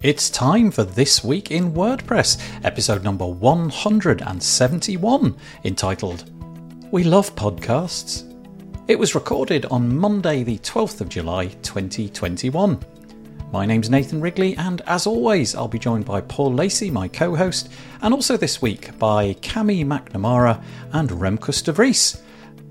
It's time for This Week in WordPress, episode number 171, entitled We Love Podcasts. It was recorded on Monday, the 12th of July, 2021. My name's Nathan Wrigley, and as always, I'll be joined by Paul Lacey, my co host, and also this week by Cami McNamara and Remkus de Vries.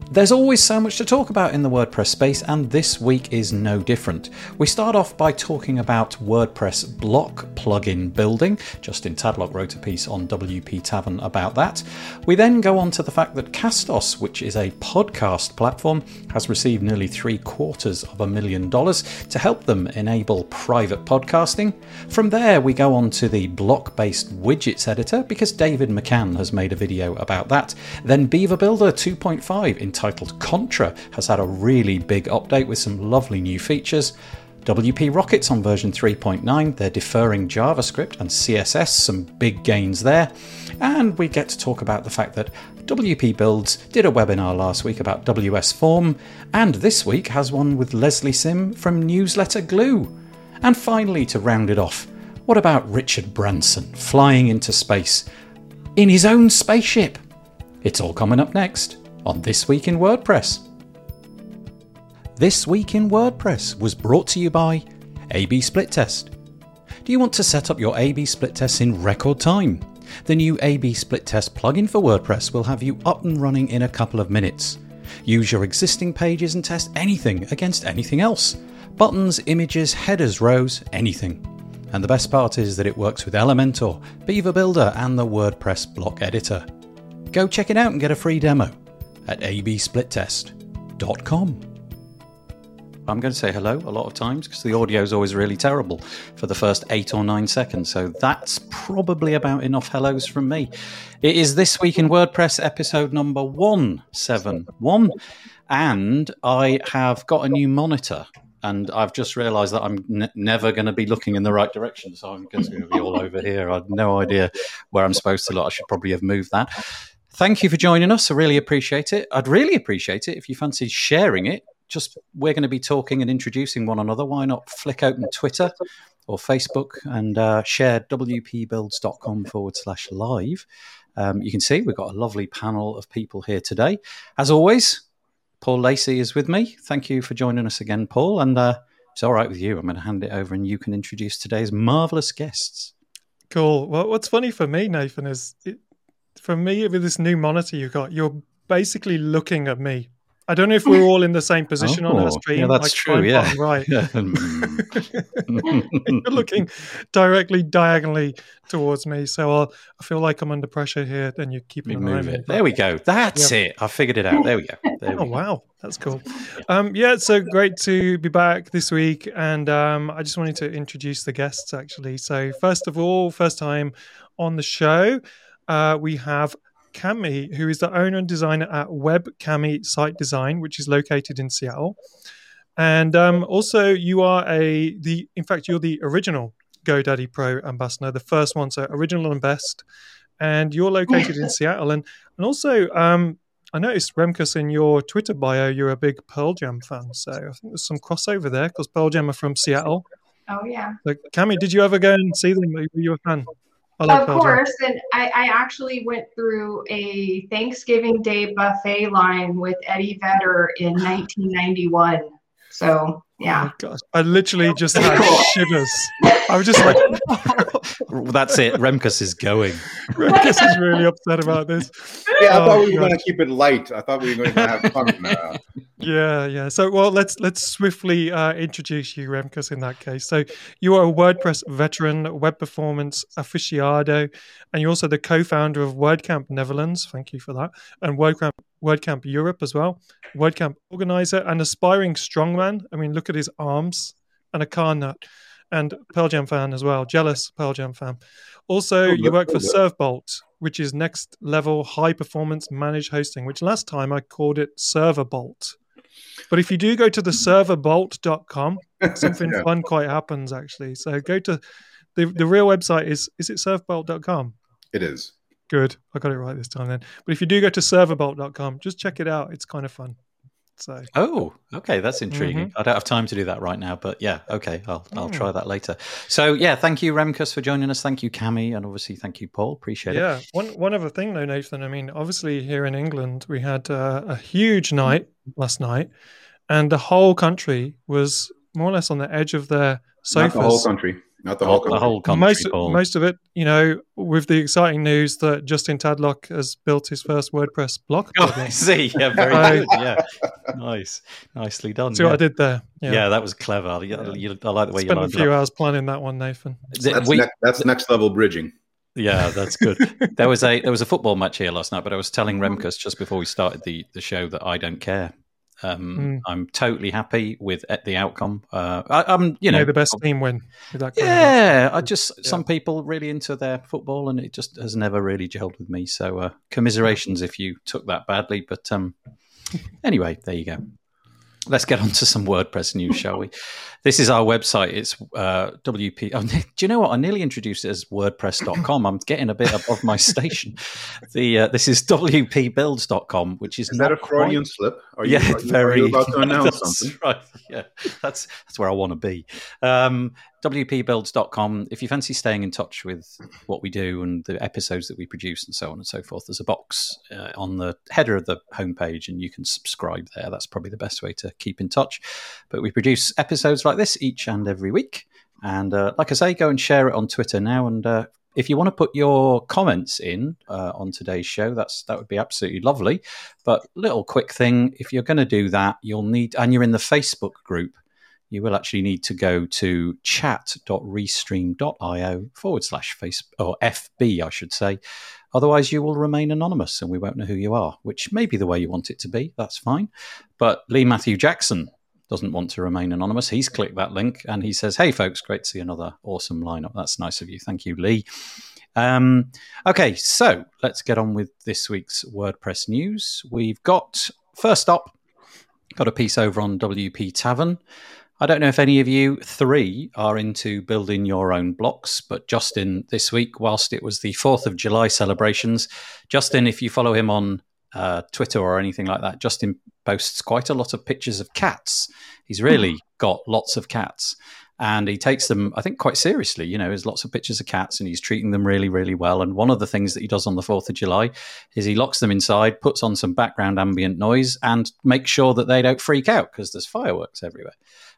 There's always so much to talk about in the WordPress space, and this week is no different. We start off by talking about WordPress block plugin building. Justin Tadlock wrote a piece on WP Tavern about that. We then go on to the fact that Castos, which is a podcast platform, has received nearly three quarters of a million dollars to help them enable private podcasting. From there, we go on to the block based widgets editor because David McCann has made a video about that. Then Beaver Builder 2.5 in titled Contra has had a really big update with some lovely new features. WP Rockets on version 3.9, they're deferring JavaScript and CSS, some big gains there. And we get to talk about the fact that WP Builds did a webinar last week about WS Form, and this week has one with Lesley Sim from Newsletter Glue. And finally, to round it off, what about Richard Branson flying into space in his own spaceship? It's all coming up next on This Week in WordPress. This Week in WordPress was brought to you by AB Split Test. Do you want to set up your AB split tests in record time? The new AB Split Test plugin for WordPress will have you up and running in a couple of minutes. Use your existing pages and test anything against anything else buttons, images, headers, rows, anything. And the best part is that it works with Elementor, Beaver Builder, and the WordPress block editor. Go check it out and get a free demo at absplittest.com. I'm going to say hello a lot of times because the audio is always really terrible for the first eight or nine seconds. So that's probably about enough hellos from me. It is this week in WordPress episode number 171. And I have got a new monitor and I've just realised that I'm ne- never going to be looking in the right direction, so I'm going to be all over here. I have no idea where I'm supposed to look. I should probably have moved that. Thank you for joining us. I really appreciate it. I'd really appreciate it if you fancy sharing it. Just we're going to be talking and introducing one another. Why not flick open Twitter or Facebook and uh, share wpbuilds.com forward slash live. Um, you can see we've got a lovely panel of people here today. As always, Paul Lacey is with me. Thank you for joining us again, Paul. And uh, it's all right with you. I'm going to hand it over and you can introduce today's marvelous guests. Cool. Well, what's funny for me, Nathan, is it, for me with this new monitor you've got, you're basically looking at me. I don't know if we're all in the same position oh, on our stream. Yeah, that's like true. Yeah, right. Yeah. you're looking directly diagonally towards me, so I'll, I feel like I'm under pressure here. Then you keep me move it. There we go. That's it. I figured it out. There we go. There oh we wow, that's cool. Um, yeah, so great to be back this week, and um, I just wanted to introduce the guests actually. So first of all, first time on the show uh, we have Cami, who is the owner and designer at Web Cami Site Design, which is located in Seattle. And um, also, you are a the in fact you're the original GoDaddy Pro ambassador, the first one, so original and best. And you're located in Seattle, and and also um, I noticed Remkus in your Twitter bio, you're a big Pearl Jam fan. So I think there's some crossover there because Pearl Jam are from Seattle. Oh yeah. So Cami, did you ever go and see them? Were you a fan? Of course, and I, I, actually went through a Thanksgiving Day buffet line with Eddie Vedder in 1991. So yeah. Oh gosh, I literally just had shivers. I was just like, "That's it." Remkus is going. Remkus is really upset about this. Yeah, I thought oh, we were going to keep it light. I thought we were going to have fun. Uh... Yeah, yeah. So, well, let's let's swiftly uh, introduce you, Remkus. In that case, so you are a WordPress veteran, web performance aficionado, and you're also the co-founder of WordCamp Netherlands. Thank you for that, and WordCamp WordCamp Europe as well. WordCamp organizer and aspiring strongman. I mean, look at his arms and a car nut. And Pearl Jam fan as well. Jealous Pearl Jam fan. Also, oh, you work for Servebolt, which is next level high performance managed hosting, which last time I called it Serverbolt. But if you do go to the serverbolt.com, something yeah. fun quite happens actually. So go to the, the real website is is it serverbolt.com? It is. Good. I got it right this time then. But if you do go to serverbolt.com, just check it out. It's kind of fun. So Oh, okay, that's intriguing. Mm-hmm. I don't have time to do that right now, but yeah, okay, I'll I'll mm. try that later. So yeah, thank you, Remkus, for joining us. Thank you, Cami, and obviously thank you, Paul. Appreciate it. yeah, one one other thing though, Nathan. I mean, obviously here in England we had uh, a huge mm-hmm. night last night, and the whole country was more or less on the edge of their Not the whole country. Not the whole The country. whole country, most Paul. most of it, you know, with the exciting news that Justin Tadlock has built his first WordPress blog. Oh, I see. Yeah, very good. Yeah, nice, nicely done. See yeah. what I did there? Yeah. that was clever. You, you- I like the way you Spent a lined it few up. hours planning that one, Nathan. Th- That's, we- ne- that's next level bridging. Yeah, that's good. there was a there was a football match here last night, but I was telling mm-hmm. Remkus just before we started the the show that I don't care. Um, Mm. I'm totally happy with uh, the outcome. Uh, I, I'm, you know, May the best team win. That kind of- yeah. I just some people really into their football, and it just has never really gelled with me. So uh, commiserations if you took that badly. But um, anyway, there you go. Let's get on to some WordPress news, shall we? This is our website. It's uh, WP. Oh, do you know what? I nearly introduced it as WordPress.com. I'm getting a bit above my station. The uh, this is WPBuilds.com, which is, Is not that a Freudian quite- slip? Are you, yeah, are you, are very. you about to announce something? Right. Yeah, that's that's where I want to be. Um, WPBuilds.com. If you fancy staying in touch with what we do and the episodes that we produce and so on and so forth, there's a box uh, on the header of the homepage, and you can subscribe there. That's probably the best way to keep in touch. But we produce episodes like this each and every week. And uh, like I say, go and share it on Twitter now. And uh, if you want to put your comments in uh, on today's show, that's that would be absolutely lovely. But little quick thing, if you're going to do that, you'll need, and you're in the Facebook group, you will actually need to go to chat.restream.io forward slash face or FB, I should say. Otherwise, you will remain anonymous and we won't know who you are, which may be the way you want it to be. That's fine. But Lee Matthew Jackson doesn't want to remain anonymous. He's clicked that link and he says, Hey, folks, great to see another awesome lineup. That's nice of you. Thank you, Lee. Um, okay, so let's get on with this week's WordPress news. We've got, first up, got a piece over on WP Tavern. I don't know if any of you three are into building your own blocks, but Justin this week, whilst it was the 4th of July celebrations, Justin, if you follow him on uh, Twitter or anything like that, Justin posts quite a lot of pictures of cats. He's really got lots of cats and he takes them, I think, quite seriously. You know, there's lots of pictures of cats and he's treating them really, really well. And one of the things that he does on the 4th of July is he locks them inside, puts on some background ambient noise, and makes sure that they don't freak out because there's fireworks everywhere.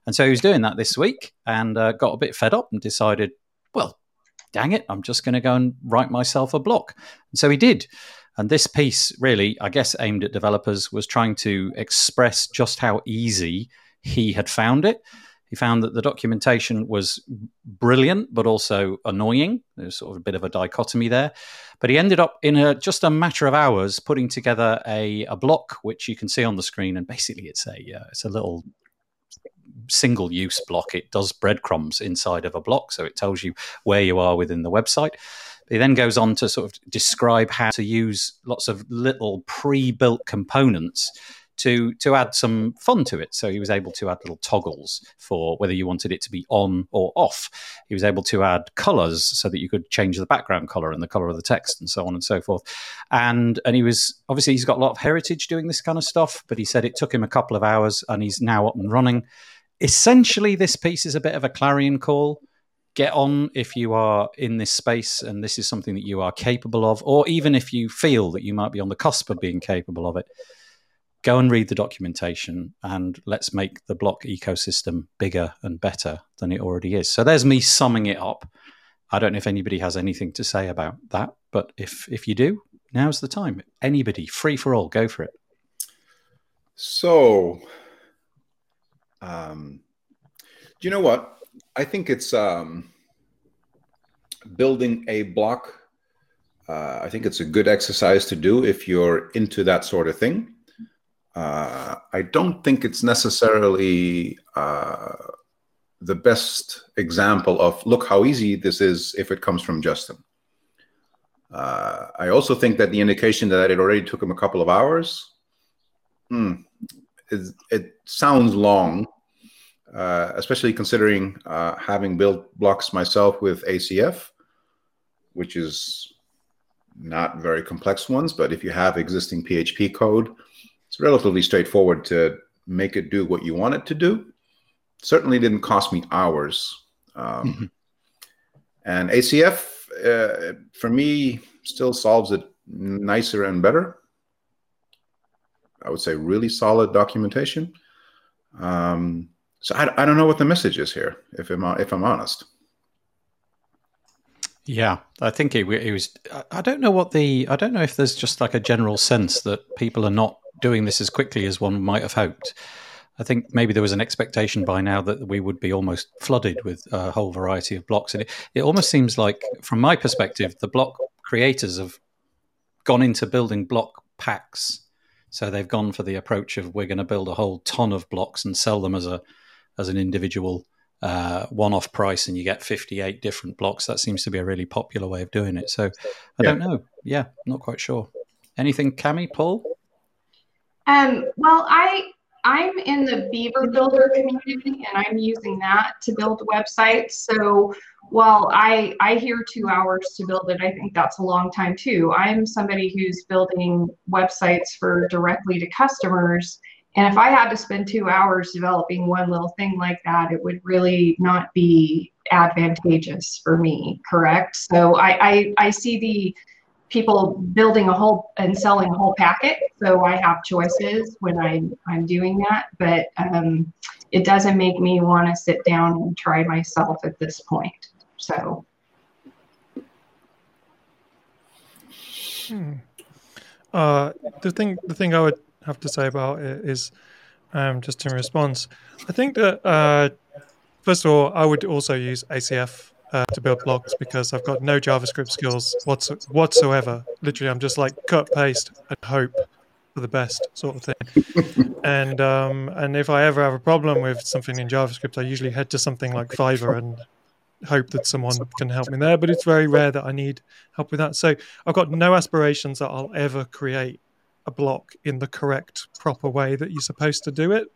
And so he was doing that this week and uh, got a bit fed up and decided, well, dang it, I'm just going to go and write myself a block. And so he did. And this piece, really, I guess, aimed at developers, was trying to express just how easy he had found it. He found that the documentation was brilliant, but also annoying. There's sort of a bit of a dichotomy there. But he ended up in a, just a matter of hours putting together a, a block, which you can see on the screen. And basically, it's a uh, it's a little single use block. It does breadcrumbs inside of a block, so it tells you where you are within the website. He then goes on to sort of describe how to use lots of little pre-built components to to add some fun to it. So he was able to add little toggles for whether you wanted it to be on or off. He was able to add colors so that you could change the background color and the color of the text and so on and so forth. And and he was obviously he's got a lot of heritage doing this kind of stuff, but he said it took him a couple of hours and he's now up and running. Essentially, this piece is a bit of a clarion call get on if you are in this space and this is something that you are capable of, or even if you feel that you might be on the cusp of being capable of it, go and read the documentation and let's make the block ecosystem bigger and better than it already is. So there's me summing it up. I don't know if anybody has anything to say about that, but if if you do, now's the time. Anybody, free for all, go for it. So, um, do you know what? I think it's um, building a block. Uh, I think it's a good exercise to do if you're into that sort of thing. Uh, I don't think it's necessarily uh, the best example of look how easy this is if it comes from Justin. Uh, I also think that the indication that it already took him a couple of hours, hmm, is, it sounds long, uh, especially considering uh, having built blocks myself with ACF, which is not very complex ones, but if you have existing PHP code, it's relatively straightforward to make it do what you want it to do. Certainly didn't cost me hours. Um, mm-hmm. And ACF, uh, for me, still solves it nicer and better. I would say really solid documentation. Um, so I, I don't know what the message is here, if I'm if I'm honest. Yeah, I think it, it was. I don't know what the. I don't know if there's just like a general sense that people are not doing this as quickly as one might have hoped. I think maybe there was an expectation by now that we would be almost flooded with a whole variety of blocks. And it, it almost seems like, from my perspective, the block creators have gone into building block packs. So they've gone for the approach of we're going to build a whole ton of blocks and sell them as a as an individual uh, one-off price, and you get 58 different blocks. That seems to be a really popular way of doing it. So I yeah. don't know. Yeah, not quite sure. Anything, Cami, Paul? Um, well, I I'm in the Beaver Builder community and I'm using that to build websites. So while I I hear two hours to build it, I think that's a long time too. I'm somebody who's building websites for directly to customers. And if I had to spend two hours developing one little thing like that, it would really not be advantageous for me, correct? So I, I, I see the people building a whole and selling a whole packet. So I have choices when I'm I'm doing that, but um, it doesn't make me want to sit down and try myself at this point. So. Hmm. Uh, the thing the thing I would have to say about it is um, just in response. I think that uh, first of all, I would also use ACF uh, to build blocks because I've got no JavaScript skills whatsoever. Literally, I'm just like cut, paste, and hope for the best sort of thing. and um, and if I ever have a problem with something in JavaScript, I usually head to something like Fiverr and hope that someone can help me there. But it's very rare that I need help with that. So I've got no aspirations that I'll ever create a block in the correct, proper way that you're supposed to do it.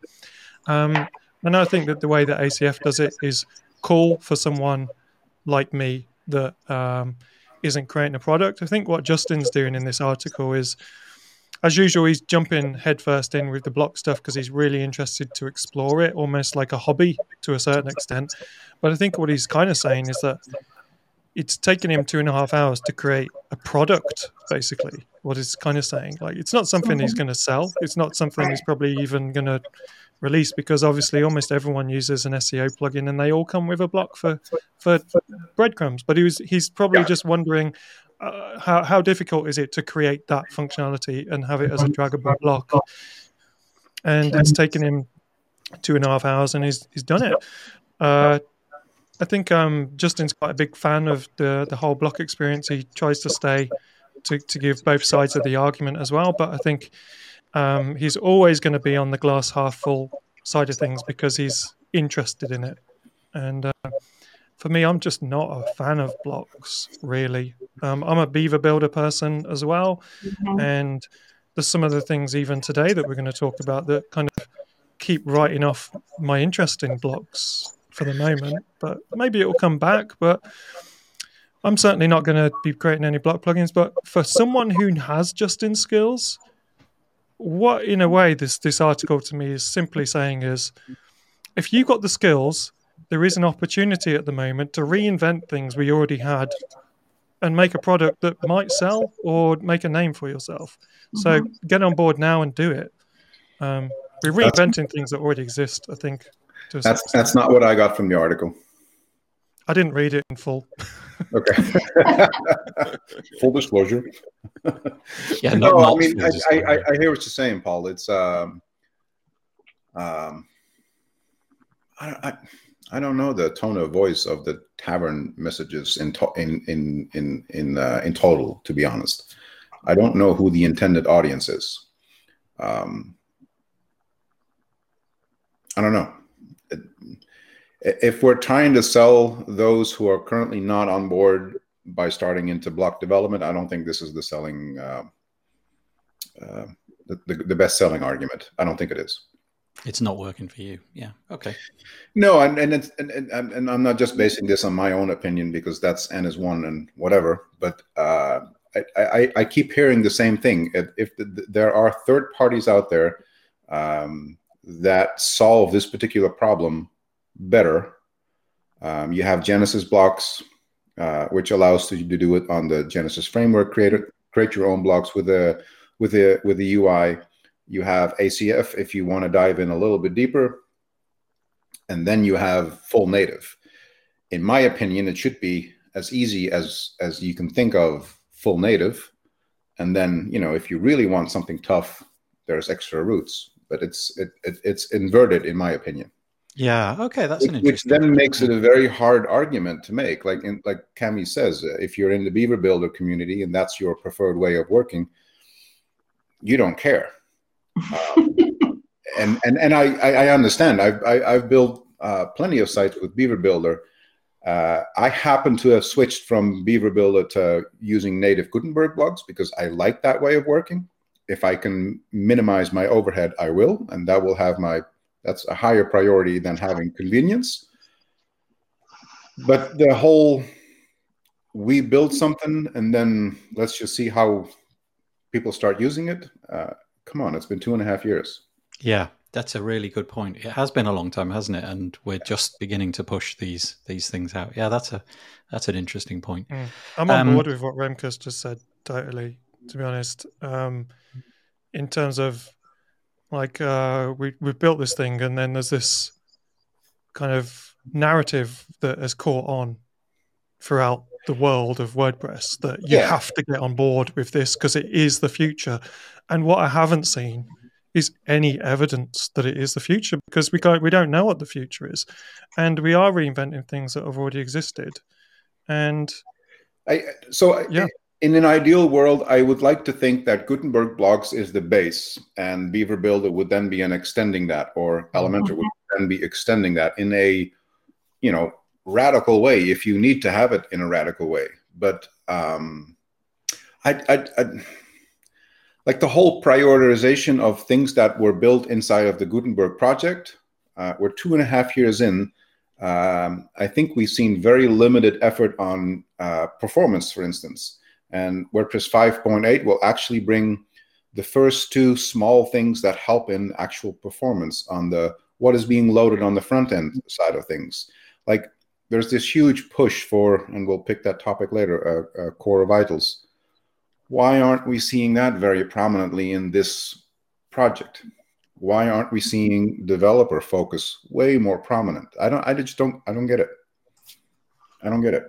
Um, and I think that the way that ACF does it is call for someone like me that um, not creating a product. I think what Justin's doing in this article is, as usual, he's jumping headfirst in with the block stuff because he's really interested to explore it, almost like a hobby to a certain extent. But I think what he's kind of saying is that it's taken him two and a half hours to create a product, basically. What he's kind of saying, like it's not something he's going to sell. It's not something he's probably even going to release because obviously almost everyone uses an SEO plugin and they all come with a block for for breadcrumbs. But he was he's probably yeah. just wondering uh, how how difficult is it to create that functionality and have it as a draggable block. And it's taken him two and a half hours, and he's he's done it. Uh, I think um, Justin's quite a big fan of the the whole block experience. He tries to stay to, to give both sides of the argument as well. But I think um, he's always going to be on the glass half full side of things because he's interested in it. And uh, for me, I'm just not a fan of blocks, really. Um, I'm a Beaver Builder person as well. Mm-hmm. And there's some of the things even today that we're going to talk about that kind of keep writing off my interest in blocks for the moment. But maybe it will come back. But I'm certainly not going to be creating any block plugins. But for someone who has Justin skills, what in a way this this article to me is simply saying is if you got the skills there is an opportunity at the moment to reinvent things we already had and make a product that might sell or make a name for yourself. Mm-hmm. so get on board now and do it. Um, we're reinventing that's, things that already exist i think that's that's not what i got from the article i didn't read it in full Okay. Full disclosure. yeah, no, I mean, I, I, I, hear what you're saying, Paul. It's um, um, I, I, I don't know the tone of voice of the tavern messages in to, in in in in uh, in total. To be honest, I don't know who the intended audience is. Um, I don't know if we're trying to sell those who are currently not on board by starting into block development, I don't think this is the selling uh, uh, the, the, the best selling argument. I don't think it is. It's not working for you. Yeah. Okay. No, and and, it's, and and and I'm not just basing this on my own opinion because that's N is one and whatever. But uh, I, I, I keep hearing the same thing. If, if the, there are third parties out there um, that solve this particular problem better. Um, you have Genesis blocks, uh, which allows you to do it on the Genesis framework. Create create your own blocks with the with the with the UI. You have ACF if you want to dive in a little bit deeper, and then you have full native. In my opinion, it should be as easy as as you can think of full native, and then you know if you really want something tough, there's extra roots. But it's it, it it's inverted in my opinion. Yeah. Okay, that's an which then makes it a very hard argument to make. Like in, like Cami says, uh, if you're in the Beaver Builder community and that's your preferred way of working, you don't care. Um, and and and I I understand. I've I, have i have built uh, plenty of sites with Beaver Builder. Uh, I happen to have switched from Beaver Builder to using native Gutenberg blocks because I like that way of working. If I can minimize my overhead, I will, and that will have my that's a higher priority than having convenience. But the whole we build something and then let's just see how people start using it. Uh, come on, it's been two and a half years. Yeah, that's a really good point. It has been a long time, hasn't it? And we're just beginning to push these these things out. Yeah, that's a that's an interesting point. Mm. I'm on um, board with what Remkus just said. Totally, to be honest. Um, in terms of like uh, we we've built this thing, and then there's this kind of narrative that has caught on throughout the world of WordPress that you yeah. have to get on board with this because it is the future. And what I haven't seen is any evidence that it is the future because we can't, we don't know what the future is, and we are reinventing things that have already existed. And I so yeah in an ideal world, I would like to think that Gutenberg blocks is the base, and Beaver Builder would then be an extending that, or Elementor would mm-hmm. then be extending that in a, you know, radical way if you need to have it in a radical way. But um, I, I, I like the whole prioritization of things that were built inside of the Gutenberg project. Uh, we're two and a half years in. Um, I think we've seen very limited effort on uh, performance, for instance. And WordPress 5.8 will actually bring the first two small things that help in actual performance on the what is being loaded on the front end side of things. Like there's this huge push for, and we'll pick that topic later, uh, uh, core vitals. Why aren't we seeing that very prominently in this project? Why aren't we seeing developer focus way more prominent? I don't. I just don't. I don't get it. I don't get it.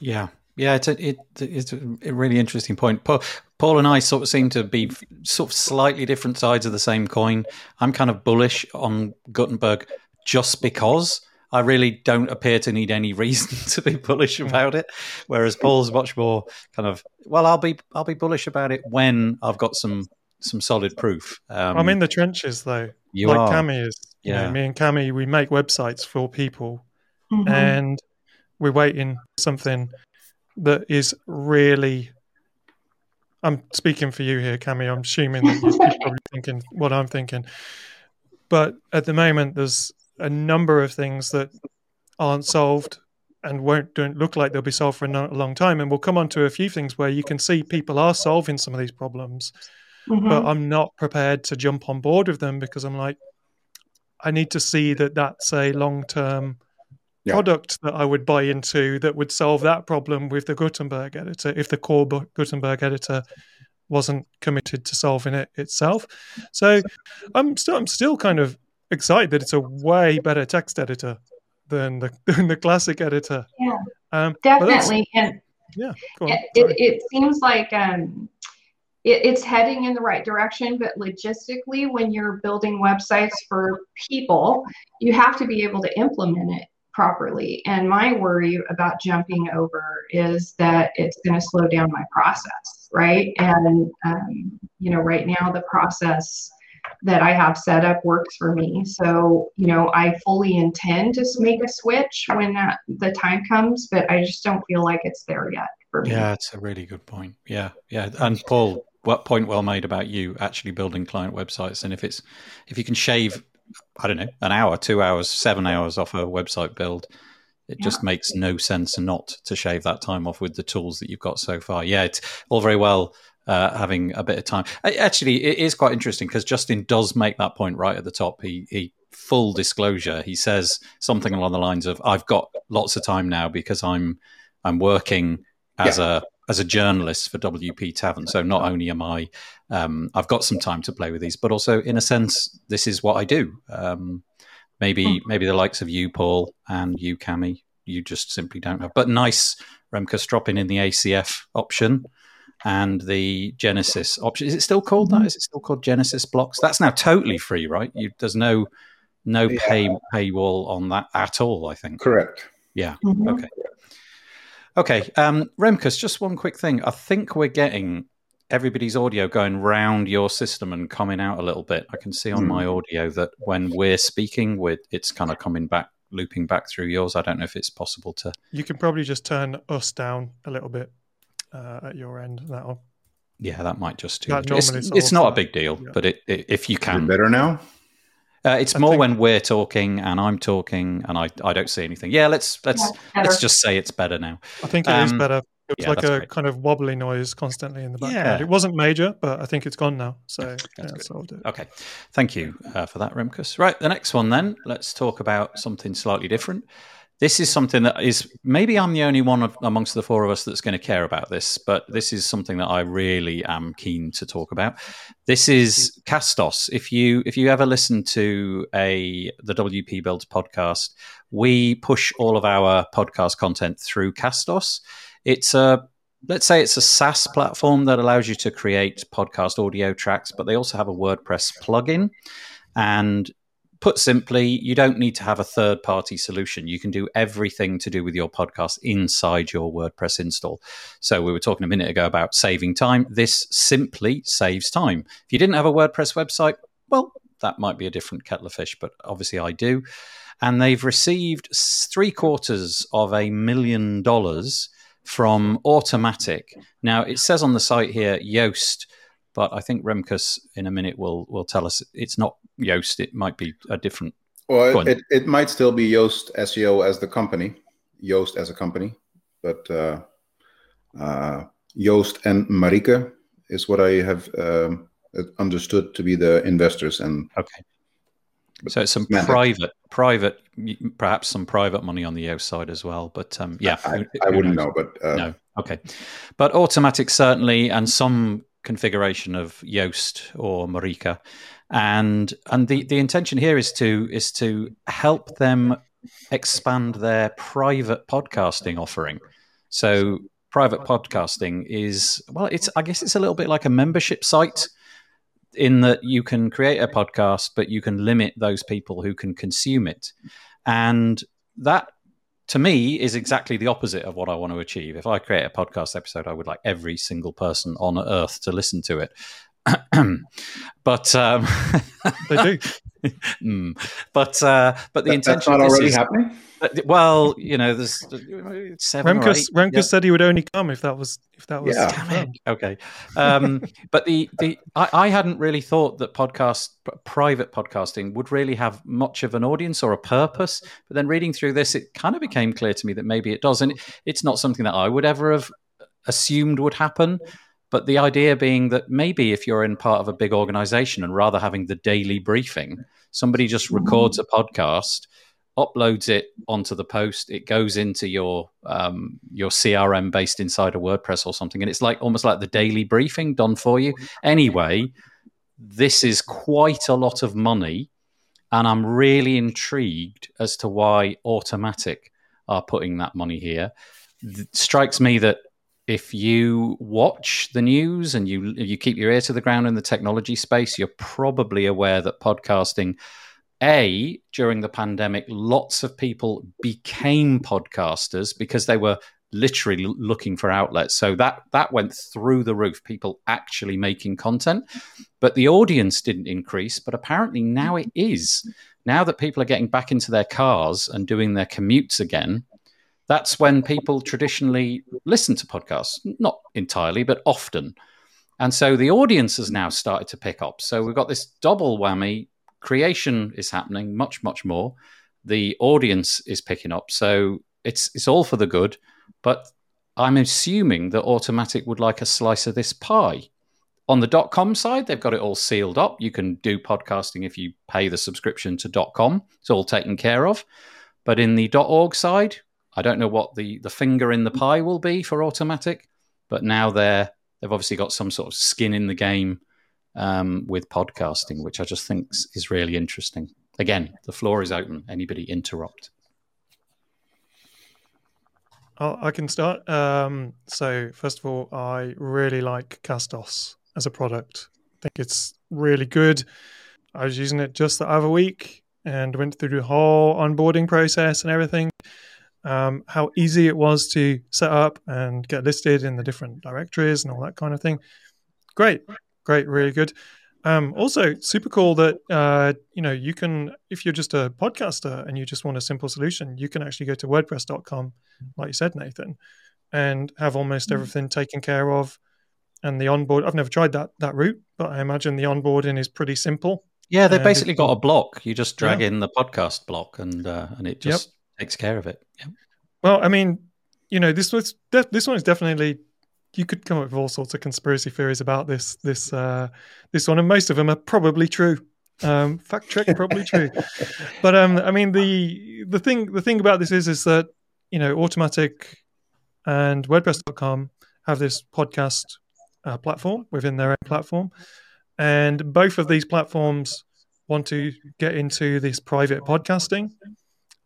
Yeah, yeah, it's a, it, it's a really interesting point. Paul, Paul and I sort of seem to be sort of slightly different sides of the same coin. I'm kind of bullish on Gutenberg just because I really don't appear to need any reason to be bullish hmm. about it. Whereas Paul's much more kind of well, I'll be I'll be bullish about it when I've got some some solid proof. Um, I'm in the trenches though. You like are. Cami is. Yeah, you know, me and Cami, we make websites for people, mm-hmm. and we're waiting something that is really I'm speaking for you here, Cami. I'm assuming that you're probably thinking what I'm thinking. But at the moment, there's a number of things that aren't solved and won't don't look like they'll be solved for a long time. And we'll come on to a few things where you can see people are solving some of these problems, mm-hmm. but I'm not prepared to jump on board with them because I'm like, I need to see that that's a long term yeah. product that I would buy into that would solve that problem with the Gutenberg editor if the core Gutenberg editor wasn't committed to solving it itself. So I'm still I'm still kind of excited that it's a way better text editor than the than the classic editor. Yeah, um, definitely. And yeah, it, it, it, seems like um, it, it's heading in the right direction, but logistically, when you're building websites for people, you have to be able to implement it properly. And my worry about jumping over is that it's going to slow down my process, right? And, um, you know, right now the process that I have set up works for me. So, you know, I fully intend to make a switch when that, the time comes, but I just don't feel like it's there yet for me. Yeah, it's a really good point. Yeah. Yeah. And Paul, what point well made about you actually building client websites and if it's if you can shave I don't know, an hour, two hours, seven hours off a website build. It yeah. just makes no sense not to shave that time off with the tools that you've got so far. Yeah, it's all very well uh, having a bit of time. Actually, it is quite interesting because Justin does make that point right at the top. He, he full disclosure, he says something along the lines of, "I've got lots of time now because I'm I'm working as yeah. a as a journalist for WP Tavern. So not only am I, um, I've got some time to play with these, but also in a sense, this is what I do. Um, maybe hmm. maybe the likes of you, Paul, and you, Cami, you just simply don't have. But nice, Remkus dropping in the ACF option and the Genesis option. Is it still called that? Mm-hmm. It still called Genesis blocks? That's now totally free, right? You, there's no no yeah. pay paywall on that at all. I think. Correct. Yeah. Mm-hmm. Okay. Okay. Um, Remkus, just one quick thing. I think we're getting everybody's audio going round your system and coming out a little bit. I can see on mm. my audio that when we're speaking, we're, it's kind of coming back, looping back through yours. I don't know if it's possible to. You can probably just turn us down a little bit uh, at your end. That'll. Yeah, that might just do. That it's, it's not a big deal, yeah. but it, it, if you can, better now. Uh, it's I more think... when we're talking and I'm talking and I, I don't see anything. Yeah, let's let's yeah, let's just say it's better now. I think it um, is better. It was yeah, like a great. kind of wobbly noise constantly in the background. Yeah. It wasn't major, but I think it's gone now. So that's yeah, Okay, thank you uh, for that, Remkus. Right, the next one then. Let's talk about something slightly different this is something that is maybe I'm the only one of, amongst the four of us that's going to care about this, but this is something that I really am keen to talk about. This is Castos. If you if you ever listen to a the WP Builds podcast, we push all of our podcast content through Castos. It's a let's say it's a SaaS platform that allows you to create podcast audio tracks, but they also have a WordPress plugin. And put simply, you don't need to have a third party solution. You can do everything to do with your podcast inside your WordPress install. So, we were talking a minute ago about saving time. This simply saves time. If you didn't have a WordPress website, well, that might be a different kettle of fish, but obviously I do. And they've received three quarters of a million dollars from Automattic. Now, it says on the site here, Yoast but I think Remkus in a minute will will tell us it's not Yoast. It might be a different. Well, it, it might still be Yoast SEO as the company, Yoast as a company, but uh, uh, Yoast and Marieke is what I have um, understood to be the investors. And okay, so it's some private, private, perhaps some private money on the Yoast side as well. But um, yeah, I, who, I wouldn't knows? know. But uh, no, okay, but automattic certainly, and some configuration of Yoast or Marieke. And and the, the intention here is to is to help them expand their private podcasting offering. So private podcasting is well, it's I guess it's a little bit like a membership site in that you can create a podcast, but you can limit those people who can consume it. And that to me is exactly the opposite of what I want to achieve. If I create a podcast episode, I would like every single person on earth to listen to it. but um, they do. mm, but uh, but the that, intention that's not already is, happening. Well, you know, there's seven Remkus, Remkus yep. said he would only come if that was if that was yeah. okay. Um, but the the I, I, hadn't really thought that podcast private podcasting would really have much of an audience or a purpose. But then reading through this, it kind of became clear to me that maybe it does, and it, it's not something that I would ever have assumed would happen. But the idea being that maybe if you're in part of a big organization and rather having the daily briefing, somebody just records a podcast uploads it onto the post. It goes into your um, your CRM based inside a WordPress or something, and it's like almost like the daily briefing done for you. Anyway, this is quite a lot of money, and I'm really intrigued as to why Automattic are putting that money here. It strikes me that if you watch the news and you you keep your ear to the ground in the technology space, you're probably aware that podcasting a, during the pandemic, lots of people became podcasters because they were literally looking for outlets. So that that went through the roof. People actually making content, but the audience didn't increase. But apparently now it is. Now that people are getting back into their cars and doing their commutes again, that's when people traditionally listen to podcasts. Not entirely, but often. And so the audience has now started to pick up. So we've got this double whammy creation is happening much much more the audience is picking up so it's it's all for the good but i'm assuming that Automattic would like a slice of this pie On the .com side, they've got it all sealed up. You can do podcasting if you pay the subscription to .com. It's all taken care of. But in the .org side, I don't know what the, the finger in the pie will be for automattic, but now they're they've obviously got some sort of skin in the game um, with podcasting, which I just think is really interesting. Again, the floor is open. Anybody interrupt? i can start. Um, so first of all, I really like Castos as a product. I think it's really good. I was using it just the other week and went through the whole onboarding process and everything. Um, how easy it was to set up and get listed in the different directories and all that kind of thing. Great, great, really good. Um, also, super cool that uh, you know you can, if you're just a podcaster and you just want a simple solution, you can actually go to WordPress.com, like you said, Nathan, and have almost mm. everything taken care of. And the onboard, I've never tried that that route, but I imagine the onboarding is pretty simple. Yeah, they've basically got a block. You just drag yeah. in the podcast block, and uh, and it just. Takes care of it. Yep. Well, I mean, you know, this was def- this one is definitely you could come up with all sorts of conspiracy theories about this this uh, this one, and most of them are probably true. Um, fact check, probably true. But um, I mean, the the thing the thing about this is is that you know, Automattic and WordPress.com have this podcast uh, platform within their own platform, and both of these platforms want to get into this private podcasting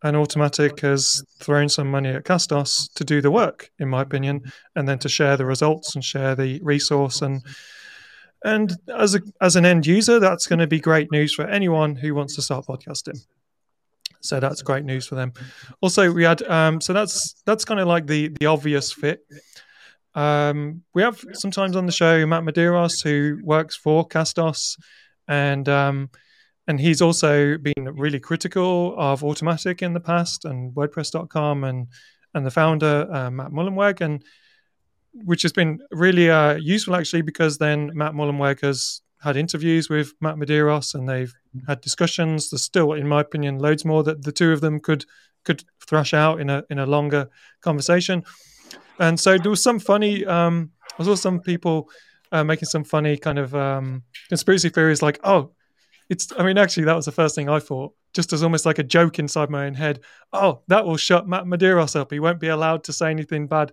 and Automattic has thrown some money at Castos to do the work, in my opinion, and then to share the results and share the resource and and as a as an end user, that's going to be great news for anyone who wants to start podcasting. So that's great news for them. Also, we had um, so that's that's kind of like the the obvious fit. Um, we have sometimes on the show Matt Medeiros who works for Castos, and um, and he's also been really critical of Automattic in the past and WordPress.com and and the founder uh, Matt Mullenweg and which has been really uh, useful actually because then Matt Mullenweg has had interviews with Matt Medeiros and they've had discussions. There's still, in my opinion, loads more that the two of them could could thrash out in a in a longer conversation. And so there was some funny. Um, I saw some people uh, making some funny kind of um, conspiracy theories, like, "Oh, it's i mean actually that was the first thing i thought just as almost like a joke inside my own head. Oh that will shut matt medeiros up. He won't be allowed to say anything bad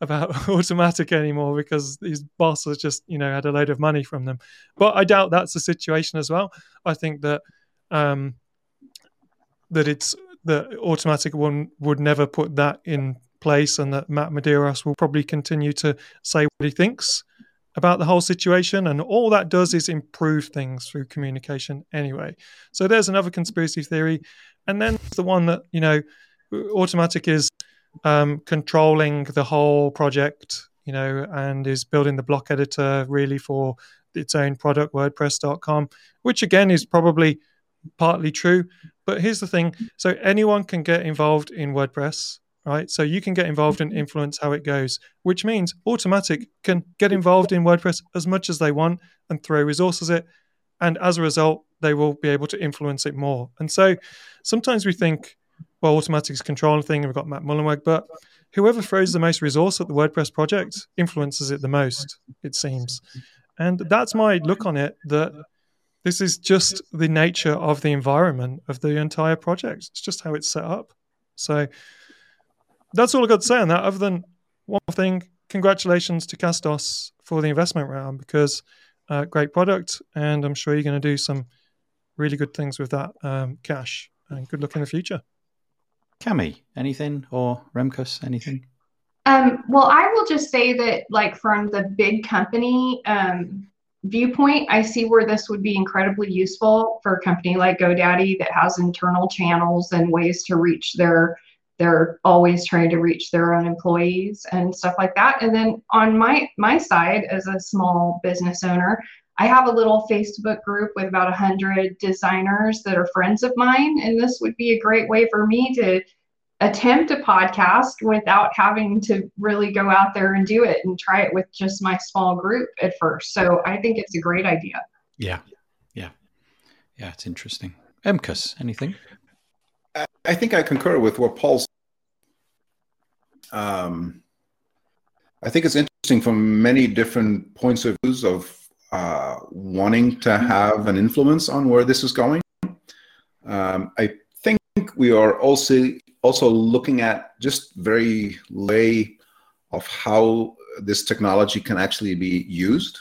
about Automattic anymore because his boss has just you know had a load of money from them. But i doubt that's the situation as well. I think that um that it's that Automattic one would never put that in place and that matt medeiros will probably continue to say what he thinks about the whole situation. And all that does is improve things through communication anyway. So there's another conspiracy theory. And then the one that, you know, Automattic is um, controlling the whole project, you know, and is building the block editor really for its own product, WordPress.com, which again is probably partly true. But here's the thing so anyone can get involved in WordPress right? So you can get involved and mm-hmm. influence how it goes, which means Automattic can get involved in WordPress as much as they want and throw resources at it. And as a result, they will be able to influence it more. And so sometimes we think, well, Automattic is controlling thing, and we've got Matt Mullenweg, but whoever throws the most resource at the WordPress project influences it the most, it seems. And that's my look on it that this is just the nature of the environment of the entire project. It's just how it's set up. So that's all I got to say on that. Other than one thing, congratulations to Castos for the investment round because uh, great product, and I'm sure you're going to do some really good things with that um, cash. And good luck in the future. Cami, anything or Remkus, anything? Um, well, I will just say that, like from the big company um, viewpoint, I see where this would be incredibly useful for a company like GoDaddy that has internal channels and ways to reach their they're always trying to reach their own employees and stuff like that. And then on my my side as a small business owner i have a little facebook group with about 100 designers that are friends of mine. And this would be a great way for me to attempt a podcast without having to really go out there and do it and try it with just my small group at first. So i think it's a great idea. Yeah. Yeah. Yeah it's interesting. Remkus anything? I think I concur with what Paul um, I think it's interesting from many different points of views of uh, wanting to have an influence on where this is going. Um, I think we are also also looking at just very lay of how this technology can actually be used.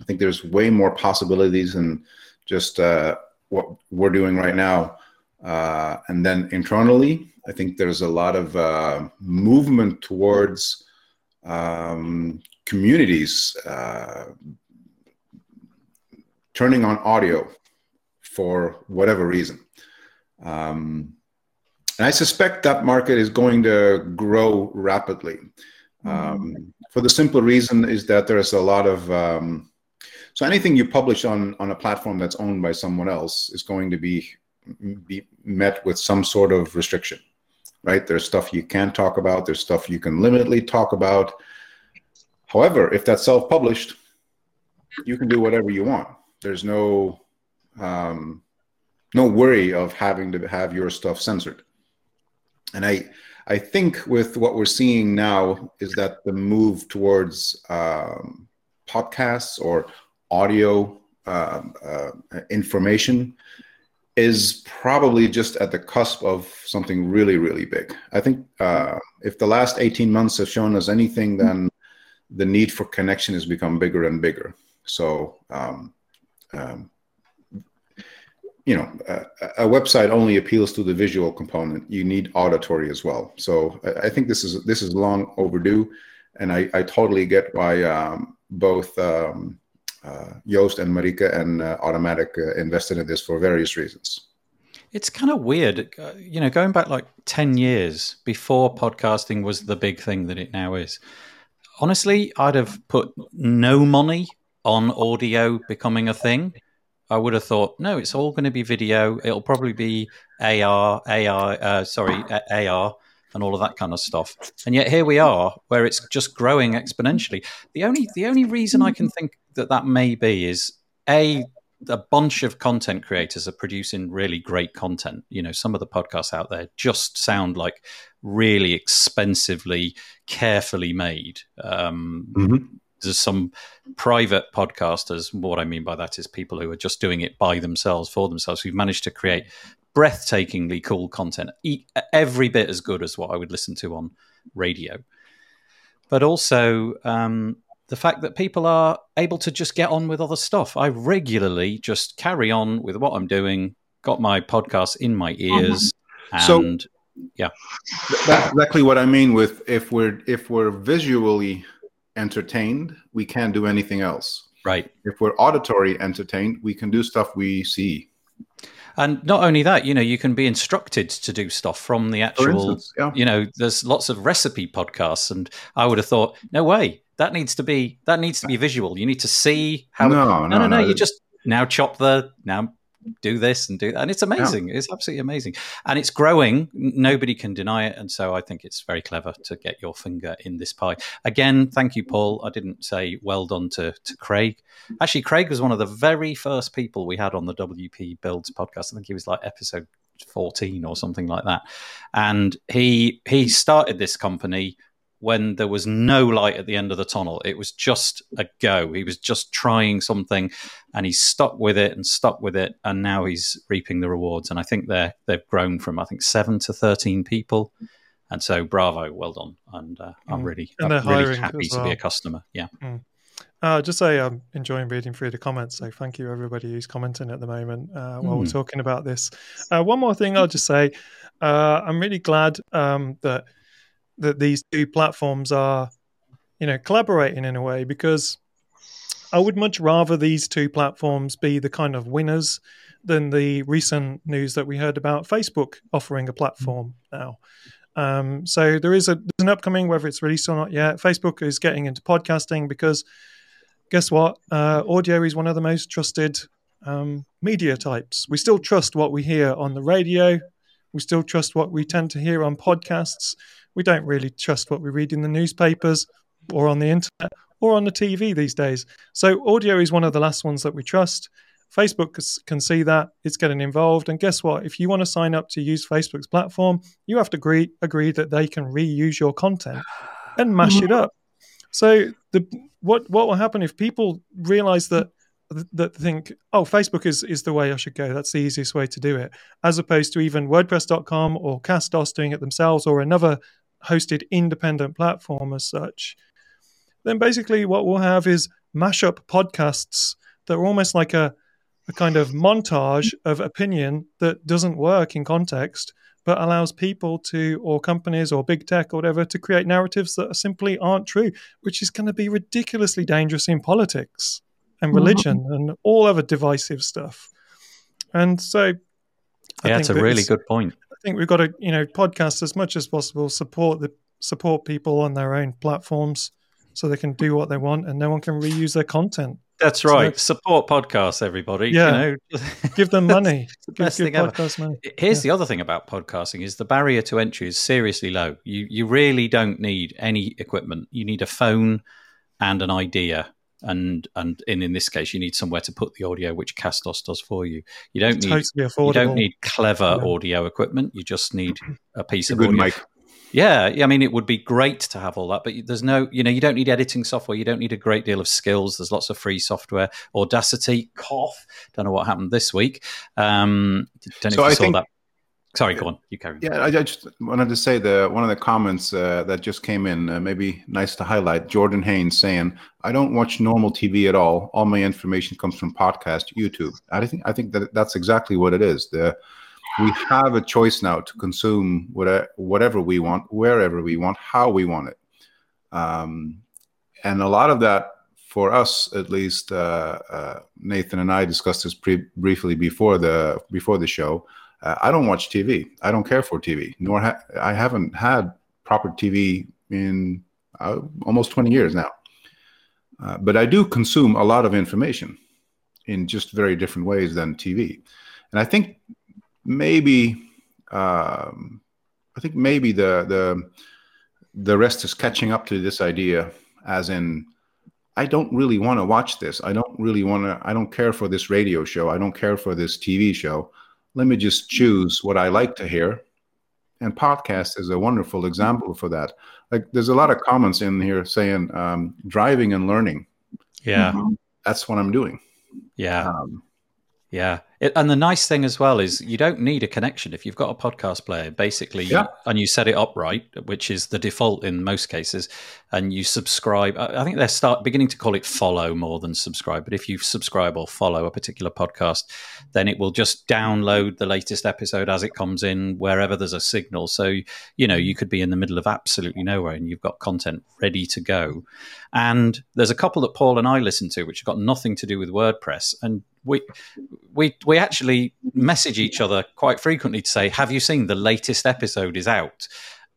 I think there's way more possibilities than just uh, what we're doing right now. Uh, and then internally, I think there's a lot of uh, movement towards um, communities uh, turning on audio for whatever reason. Um, and I suspect that market is going to grow rapidly. Um, for the simple reason is that there's a lot of um, so anything you publish on on a platform that's owned by someone else is going to be be met with some sort of restriction, right? There's stuff you can't talk about. There's stuff you can limitedly talk about. However, if that's self-published, you can do whatever you want. There's no um, no worry of having to have your stuff censored. And I I think with what we're seeing now is that the move towards um, podcasts or audio uh, uh, information is probably just at the cusp of something really, really big. I think uh, if the last 18 months have shown us anything, then the need for connection has become bigger and bigger. So um, um, you know, a, a, website only appeals to the visual component. You need auditory as well. So I, I think this is this is long overdue, and I, I totally get why um, both um, Joost and Marieke and uh, Automattic uh, invested in this for various reasons. It's kind of weird, uh, you know, going back like ten years before podcasting was the big thing that it now is. Honestly, I'd have put no money on audio becoming a thing I would have thought, no, it's all going to be video. It'll probably be AR, AI, uh, sorry, AR, and all of that kind of stuff. And yet here we are, where it's just growing exponentially. The only the only reason I can think that that may be is a a bunch of content creators are producing really great content. You know, some of the podcasts out there just sound like really expensively, carefully made. Um, mm-hmm there's some private podcasters. What I mean by that is people who are just doing it by themselves for themselves, who've managed to create breathtakingly cool content, every bit as good as what I would listen to on radio. But also um, the fact that people are able to just get on with other stuff. I regularly just carry on with what I'm doing, got my podcast in my ears, mm-hmm. and so, yeah, that's exactly what I mean with if we're if we're visually entertained, we can't do anything else. Right. If we're auditory entertained, we can do stuff we see. And not only that, you know, you can be instructed to do stuff from the actual, instance, yeah. you know, there's lots of recipe podcasts. And I would have thought, no way, that needs to be, that needs to be visual. You need to see how, no, no, no, no, no. you just now chop the, now do this and do that. And it's amazing. Yeah. It's absolutely amazing. And it's growing. Nobody can deny it. And so I think it's very clever to get your finger in this pie. Again, thank you, Paul. I didn't say well done to, to Craig. Actually, Craig was one of the very first people we had on the WP Builds podcast. I think he was like episode 14 or something like that. And he he started this company when there was no light at the end of the tunnel. It was just a go. He was just trying something and he's stuck with it and stuck with it. And now he's reaping the rewards. And I think they're, they've grown from, I think, seven to 13 people. And so, bravo, well done. And uh, I'm mm. really, and I'm really happy well. to be a customer. Yeah. Mm. Uh, just say I'm enjoying reading through the comments. So thank you everybody who's commenting at the moment uh, while mm. we're talking about this. Uh, one more thing I'll just say, uh, I'm really glad um, that that these two platforms are, you know, collaborating in a way because I would much rather these two platforms be the kind of winners than the recent news that we heard about Facebook offering a platform now. Um, so there is a there's an upcoming whether it's released or not yet. Facebook is getting into podcasting because guess what? Uh, audio is one of the most trusted um, media types. We still trust what we hear on the radio. We still trust what we tend to hear on podcasts we don't really trust what we read in the newspapers or on the internet or on the TV these days. So audio is one of the last ones that we trust. Facebook can see that it's getting involved, and guess what? If you want to sign up to use Facebook's platform, you have to agree agree that they can reuse your content and mash it up. So the what what will happen if people realize that that think, oh, Facebook is is the way I should go. That's the easiest way to do it, as opposed to even WordPress.com or Castos doing it themselves or another hosted independent platform as such. Then basically, what we'll have is mashup podcasts that are almost like a a kind of montage of opinion that doesn't work in context, but allows people to, or companies or big tech or whatever, to create narratives that simply aren't true, which is going to be ridiculously dangerous in politics and mm-hmm. religion mm-hmm. and all other divisive stuff. And so, I yeah, it's a really good point. I think we've got to, you know, podcast as much as possible, support the support people on their own platforms so they can do what they want and no one can reuse their content. That's right. So, Support podcasts, everybody. Yeah. You know. give them money. the give, thing ever. Money. Here's yeah. the other thing about podcasting is the barrier to entry is seriously low. You you really don't need any equipment. You need a phone and an idea. And and in, in this case, you need somewhere to put the audio, which Castos does for you. You don't it's need totally you don't need clever yeah. audio equipment. You just need a piece a of audio. Mic. Yeah, I mean, it would be great to have all that, but there's no, you know, you don't need editing software. You don't need a great deal of skills. There's lots of free software. Audacity, cough. Don't know what happened this week. Um, don't know so if you I saw think, that. Sorry, go on. You carry. Yeah, I just wanted to say the one of the comments uh, that just came in. Uh, maybe nice to highlight. Jordan Haynes saying, "I don't watch normal TV at all. All my information comes from podcast, YouTube." I think I think that that's exactly what it is. The we have a choice now to consume whatever we want, wherever we want, how we want it. Um, and a lot of that, for us at least, uh, uh, Nathan and I discussed this pre- briefly before the before the show. Uh, I don't watch TV. I don't care for TV. Nor ha- I haven't had proper TV in uh, almost 20 years now. Uh, but I do consume a lot of information in just very different ways than TV. And I think maybe um, I think maybe the the the rest is catching up to this idea, as in I don't really want to watch this. I don't really want to. I don't care for this radio show. I don't care for this TV show. Let me just choose what I like to hear. And podcast is a wonderful example for that. Like, there's a lot of comments in here saying um, driving and learning. Yeah, that's what I'm doing. Yeah. Um, yeah. It, and the nice thing as well is you don't need a connection if you've got a podcast player, basically, yeah. and you set it up right, which is the default in most cases, and you subscribe. I think they're start beginning to call it follow more than subscribe. But if you subscribe or follow a particular podcast, then it will just download the latest episode as it comes in wherever there's a signal. So you know you could be in the middle of absolutely nowhere and you've got content ready to go. And there's a couple that Paul and I listen to, which have got nothing to do with WordPress, and we we we actually message each other quite frequently to say, "Have you seen the latest episode is out?"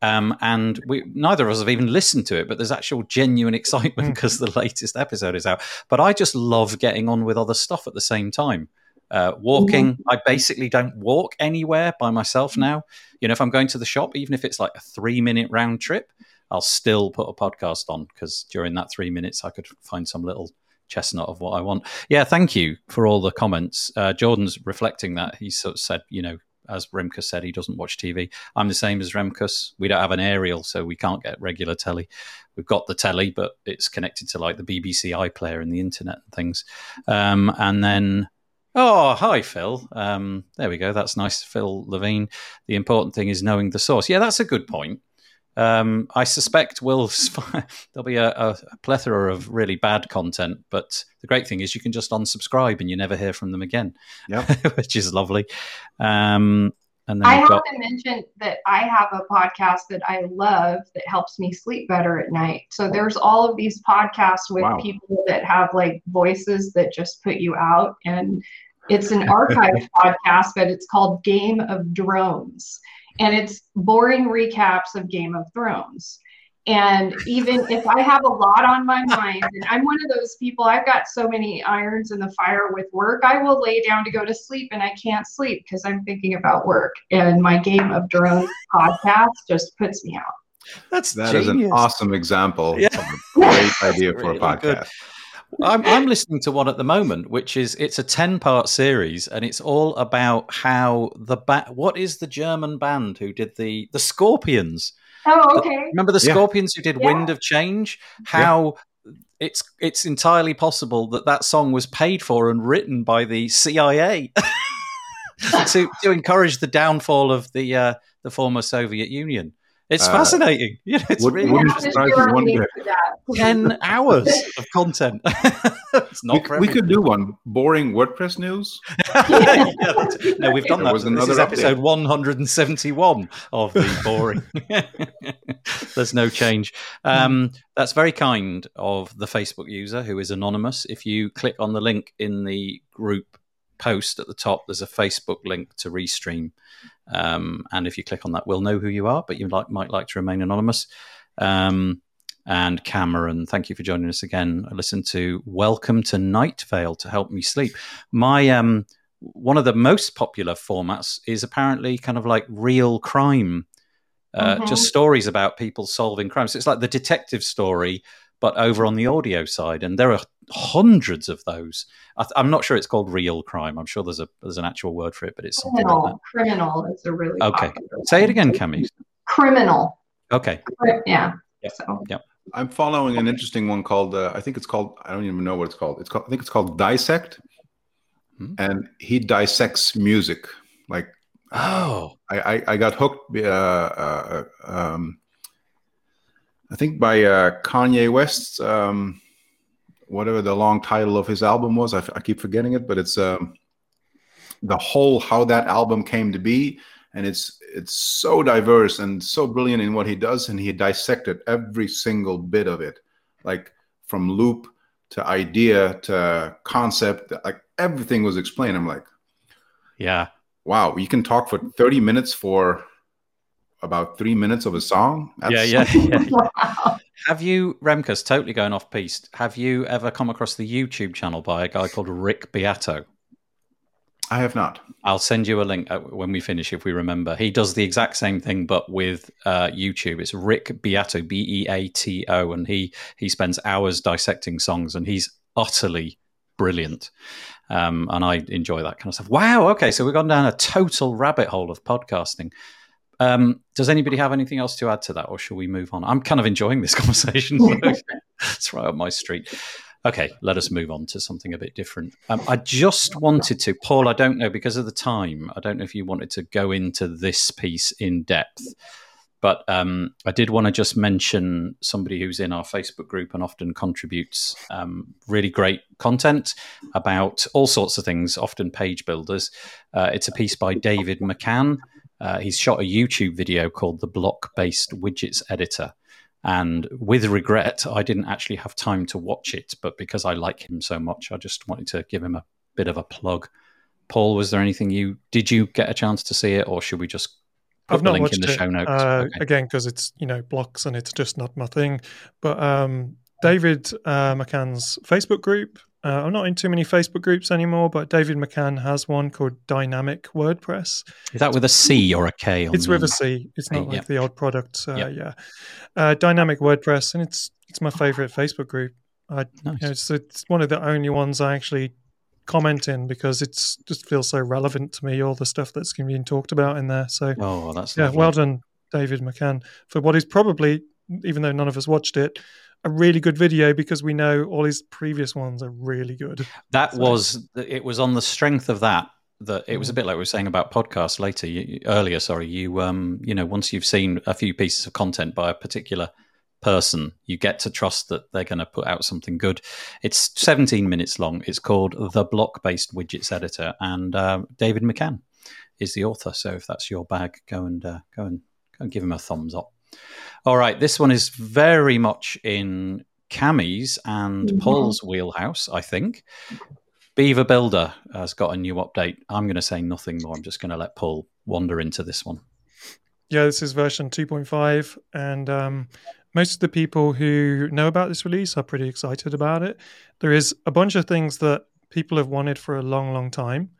Um, and we neither of us have even listened to it, but there's actual genuine excitement because hmm. the latest episode is out. But I just love getting on with other stuff at the same time. Uh, walking, mm-hmm. I basically don't walk anywhere by myself now. You know, if I'm going to the shop, even if it's like a three minute round trip, I'll still put a podcast on because during that three minutes, I could find some little chestnut of what I want. Yeah, thank you for all the comments. Uh, Jordan's reflecting that. He sort of said, you know, as Remkus said, he doesn't watch TV. I'm the same as Remkus. We don't have an aerial, so we can't get regular telly. We've got the telly, but it's connected to like the BBC iPlayer and the internet and things. Um, and then, oh, hi, Phil. Um, there we go. That's nice, Phil Levine. The important thing is knowing the source. Yeah, that's a good point. Um, I suspect we'll there'll be a, a, plethora of really bad content, but the great thing is you can just unsubscribe and you never hear from them again, yep. which is lovely. Um, and then I have got... to mention that I have a podcast that I love that helps me sleep better at night. So there's all of these podcasts with wow. people that have like voices that just put you out, and it's an archived podcast, but it's called Game of Drones and it's boring recaps of Game of Thrones. And even if I have a lot on my mind, and I'm one of those people, I've got so many irons in the fire with work, I will lay down to go to sleep and I can't sleep because I'm thinking about work. And my Game of Thrones podcast just puts me out. That's that is an awesome example yeah. of a great idea for really a podcast. Good. I'm, I'm listening to one at the moment, which is it's a ten part series, and it's all about how the ba- what is the German band who did the the Scorpions. Oh, okay. The, remember the Scorpions who did yeah. Wind of Change? How yeah. it's it's entirely possible that that song was paid for and written by the CIA to to encourage the downfall of the uh, the former Soviet Union. It's Uh, fascinating. You know, it's would- really wouldn't interesting. surprise me one bit. ten hours of content. it's We, not for we could do one boring WordPress news. Yeah, no, we've done There that. was this is episode update. 171 of the boring. There's no change. Um, that's very kind of the Facebook user who is anonymous. If you click on the link in the group post at the top, there's a Facebook link to Restream. Um, and if you click on that, we'll know who you are, but you like, might like to remain anonymous. Um, and Cameron, thank you for joining us again. I listened to Welcome to Night Vale to help me sleep. My um, one of the most popular formats is apparently kind of like real crime, uh, Mhm. just stories about people solving crimes. It's like the detective story, but over on the audio side, and there are hundreds of those. I th- I'm not sure it's called real crime. I'm sure there's a there's an actual word for it, but it's something like that. Criminal. Criminal is a really Okay. popular Say it again, Cami. Criminal. Okay. Yeah. Yep. So I'm following an interesting one called uh, I think it's called I don't even know what it's called. It's called I think it's called Dissect, Hmm. and he dissects music. Like Oh, I I, I got hooked. Uh, uh, um, I think by uh, Kanye West's um, whatever the long title of his album was. I, f- I keep forgetting it, but it's um, the whole how that album came to be, and it's it's so diverse and so brilliant in what he does, and he dissected every single bit of it, like from loop to idea to concept, like everything was explained. I'm like, yeah. wow, you can talk for 30 minutes for about three minutes of a song. Yeah, yeah, yeah. wow. Have you, Remkus, totally going off piste, have you ever come across the YouTube channel by a guy called Rick Beato? I have not. I'll send you a link uh, when we finish if we remember. He does the exact same thing, but with uh, YouTube. It's Rick Beato, B E A T O, and he he spends hours dissecting songs, and he's utterly brilliant. Um, and I enjoy that kind of stuff. Wow. Okay, so we've gone down a total rabbit hole of podcasting. Um, does anybody have anything else to add to that, or shall we move on? I'm kind of enjoying this conversation. it's right up my street. Okay, let us move on to something a bit different. Um, I just wanted to, Paul, I don't know, because of the time, I don't know if you wanted to go into this piece in depth, but um, I did want to just mention somebody who's in our Facebook group and often contributes um, really great content about all sorts of things, often page builders. Uh, it's a piece by David McCann. Uh, he's shot a YouTube video called The Block Based Widgets Editor. And with regret, I didn't actually have time to watch it, but because I like him so much, I just wanted to give him a bit of a plug. Paul, was there anything you did you get a chance to see it, or should we just put I've the not link watched in the it show notes? uh, Okay. again because it's you know blocks and it's just not my thing. But um, David uh, McCann's Facebook group. Uh, I'm not in too many Facebook groups anymore, but David McCann has one called Dynamic WordPress. Is that with a C or a K? On It's with a C. It's not like the old product. Uh, Yeah. Yeah, uh, Dynamic WordPress, and it's it's my favorite Facebook group. I Nice. you know, it's it's one of the only ones I actually comment in because it's just feels so relevant to me. All the stuff that's being talked about in there. So Oh, that's yeah, lovely. well done, David McCann, for what is probably, even though none of us watched it, a really good video because we know all his previous ones are really good. That So- was it. Was on the strength of that that it was a Mm. bit like we were saying about podcasts later you, earlier. Sorry, you um you know once you've seen a few pieces of content by a particular person, you get to trust that they're going to put out something good. It's 17 minutes long. It's called the Block Based Widgets Editor, and uh, David McCann is the author. So if that's your bag, go and uh, go and go and give him a thumbs up. All right, this one is very much in Cami's and Mhm. Paul's wheelhouse, I think. Beaver Builder has got a new update. I'm going to say nothing more. I'm just going to let Paul wander into this one. Yeah, this is version 2.5, and um, most of the people who know about this release are pretty excited about it. There is a bunch of things that people have wanted for a long, long time,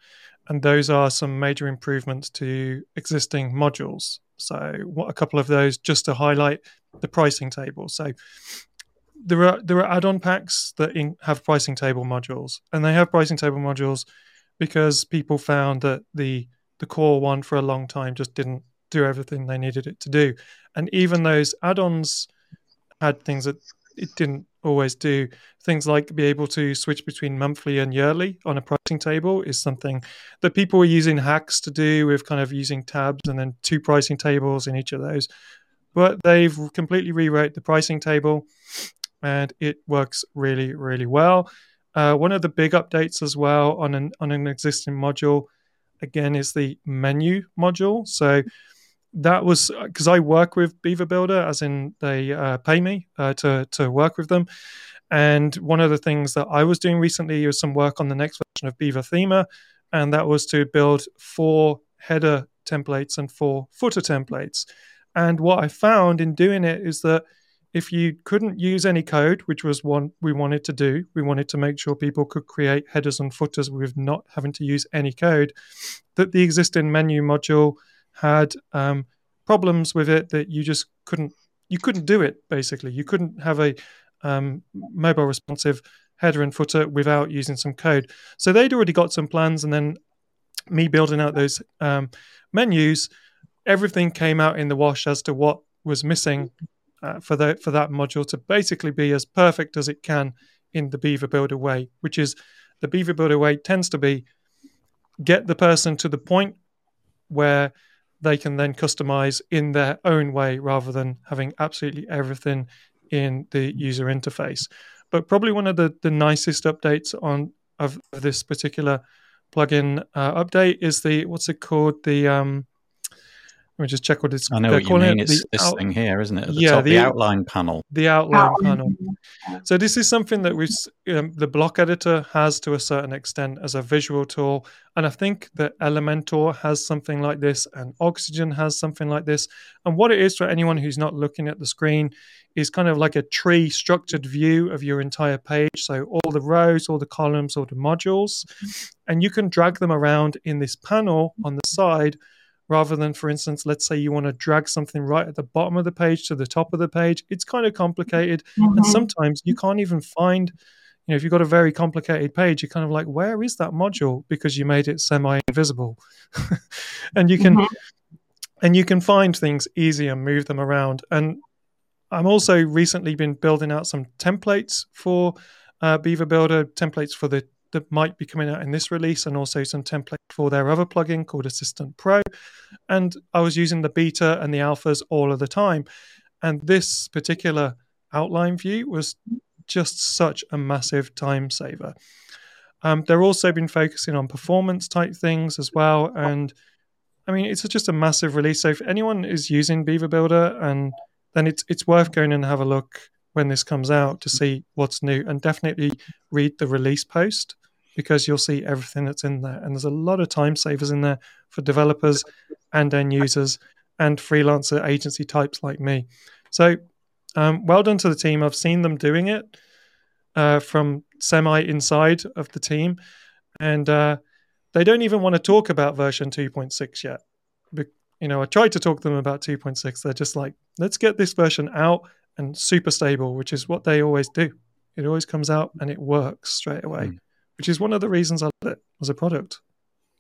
and those are some major improvements to existing modules. So, what a couple of those just to highlight the pricing table. So, there are there are add-on packs that in, have pricing table modules, and they have pricing table modules because people found that the the core one for a long time just didn't do everything they needed it to do. And even those add-ons had things that it didn't always do. Things like be able to switch between monthly and yearly on a pricing table is something that people were using hacks to do with kind of using tabs and then two pricing tables in each of those. But they've completely rewrote the pricing table and it works really, really well. Uh, one of the big updates as well on an on an existing module, again, is the menu module. So that was because I work with Beaver Builder, as in they uh, pay me uh, to to work with them. And one of the things that I was doing recently was some work on the next version of Beaver Themer, and that was to build four header templates and four footer templates. And what I found in doing it is that if you couldn't use any code, which was one we wanted to do, we wanted to make sure people could create headers and footers with not having to use any code, that the existing menu module had um, problems with it that you just couldn't you couldn't do it basically. You couldn't have a um, mobile responsive header and footer without using some code. So they'd already got some plans and then me building out those um, menus everything came out in the wash as to what was missing uh, for the for that module to basically be as perfect as it can in the beaver builder way which is the beaver builder way tends to be get the person to the point where they can then customize in their own way rather than having absolutely everything in the user interface. But probably one of the, the nicest updates on of this particular plugin uh, update is the what's it called the um, let me just check what it's. I know what you mean. It. It's the this out, thing here, isn't it? At the yeah, top, the, the, outline panel. The outline panel. So this is something that we um, the block editor has to a certain extent as a visual tool, and I think that Elementor has something like this, and Oxygen has something like this. And what it is for anyone who's not looking at the screen is kind of like a tree structured view of your entire page. So all the rows, all the columns, all the modules, and you can drag them around in this panel on the side rather than, for instance, let's say you want to drag something right at the bottom of the page to the top of the page. It's kind of complicated. Mm-hmm. And sometimes you can't even find, you know, if you've got a very complicated page, you're kind of like, where is that module? Because you made it semi invisible. and you can. Mm-hmm. And you can find things easy and move them around. And I'm also recently been building out some templates for uh, Beaver Builder, templates for the that might be coming out in this release, and also some template for their other plugin called Assistant Pro. And I was using the beta and the alphas all of the time. And this particular outline view was just such a massive time saver. Um, they're also been focusing on performance type things as well. And I mean, it's just a massive release. So if anyone is using Beaver Builder, and then it's it's worth going and have a look when this comes out to see what's new and definitely read the release post because you'll see everything that's in there. And there's a lot of time savers in there for developers and end users and freelancer agency types like me. So, um, well done to the team. I've seen them doing it uh, from semi inside of the team, and uh, they don't even want to talk about version 2.6 yet. But, you know, I tried to talk to them about 2.6. They're just like, let's get this version out and super stable, which is what they always do. It always comes out and it works straight away, mm. which is one of the reasons I love it as a product.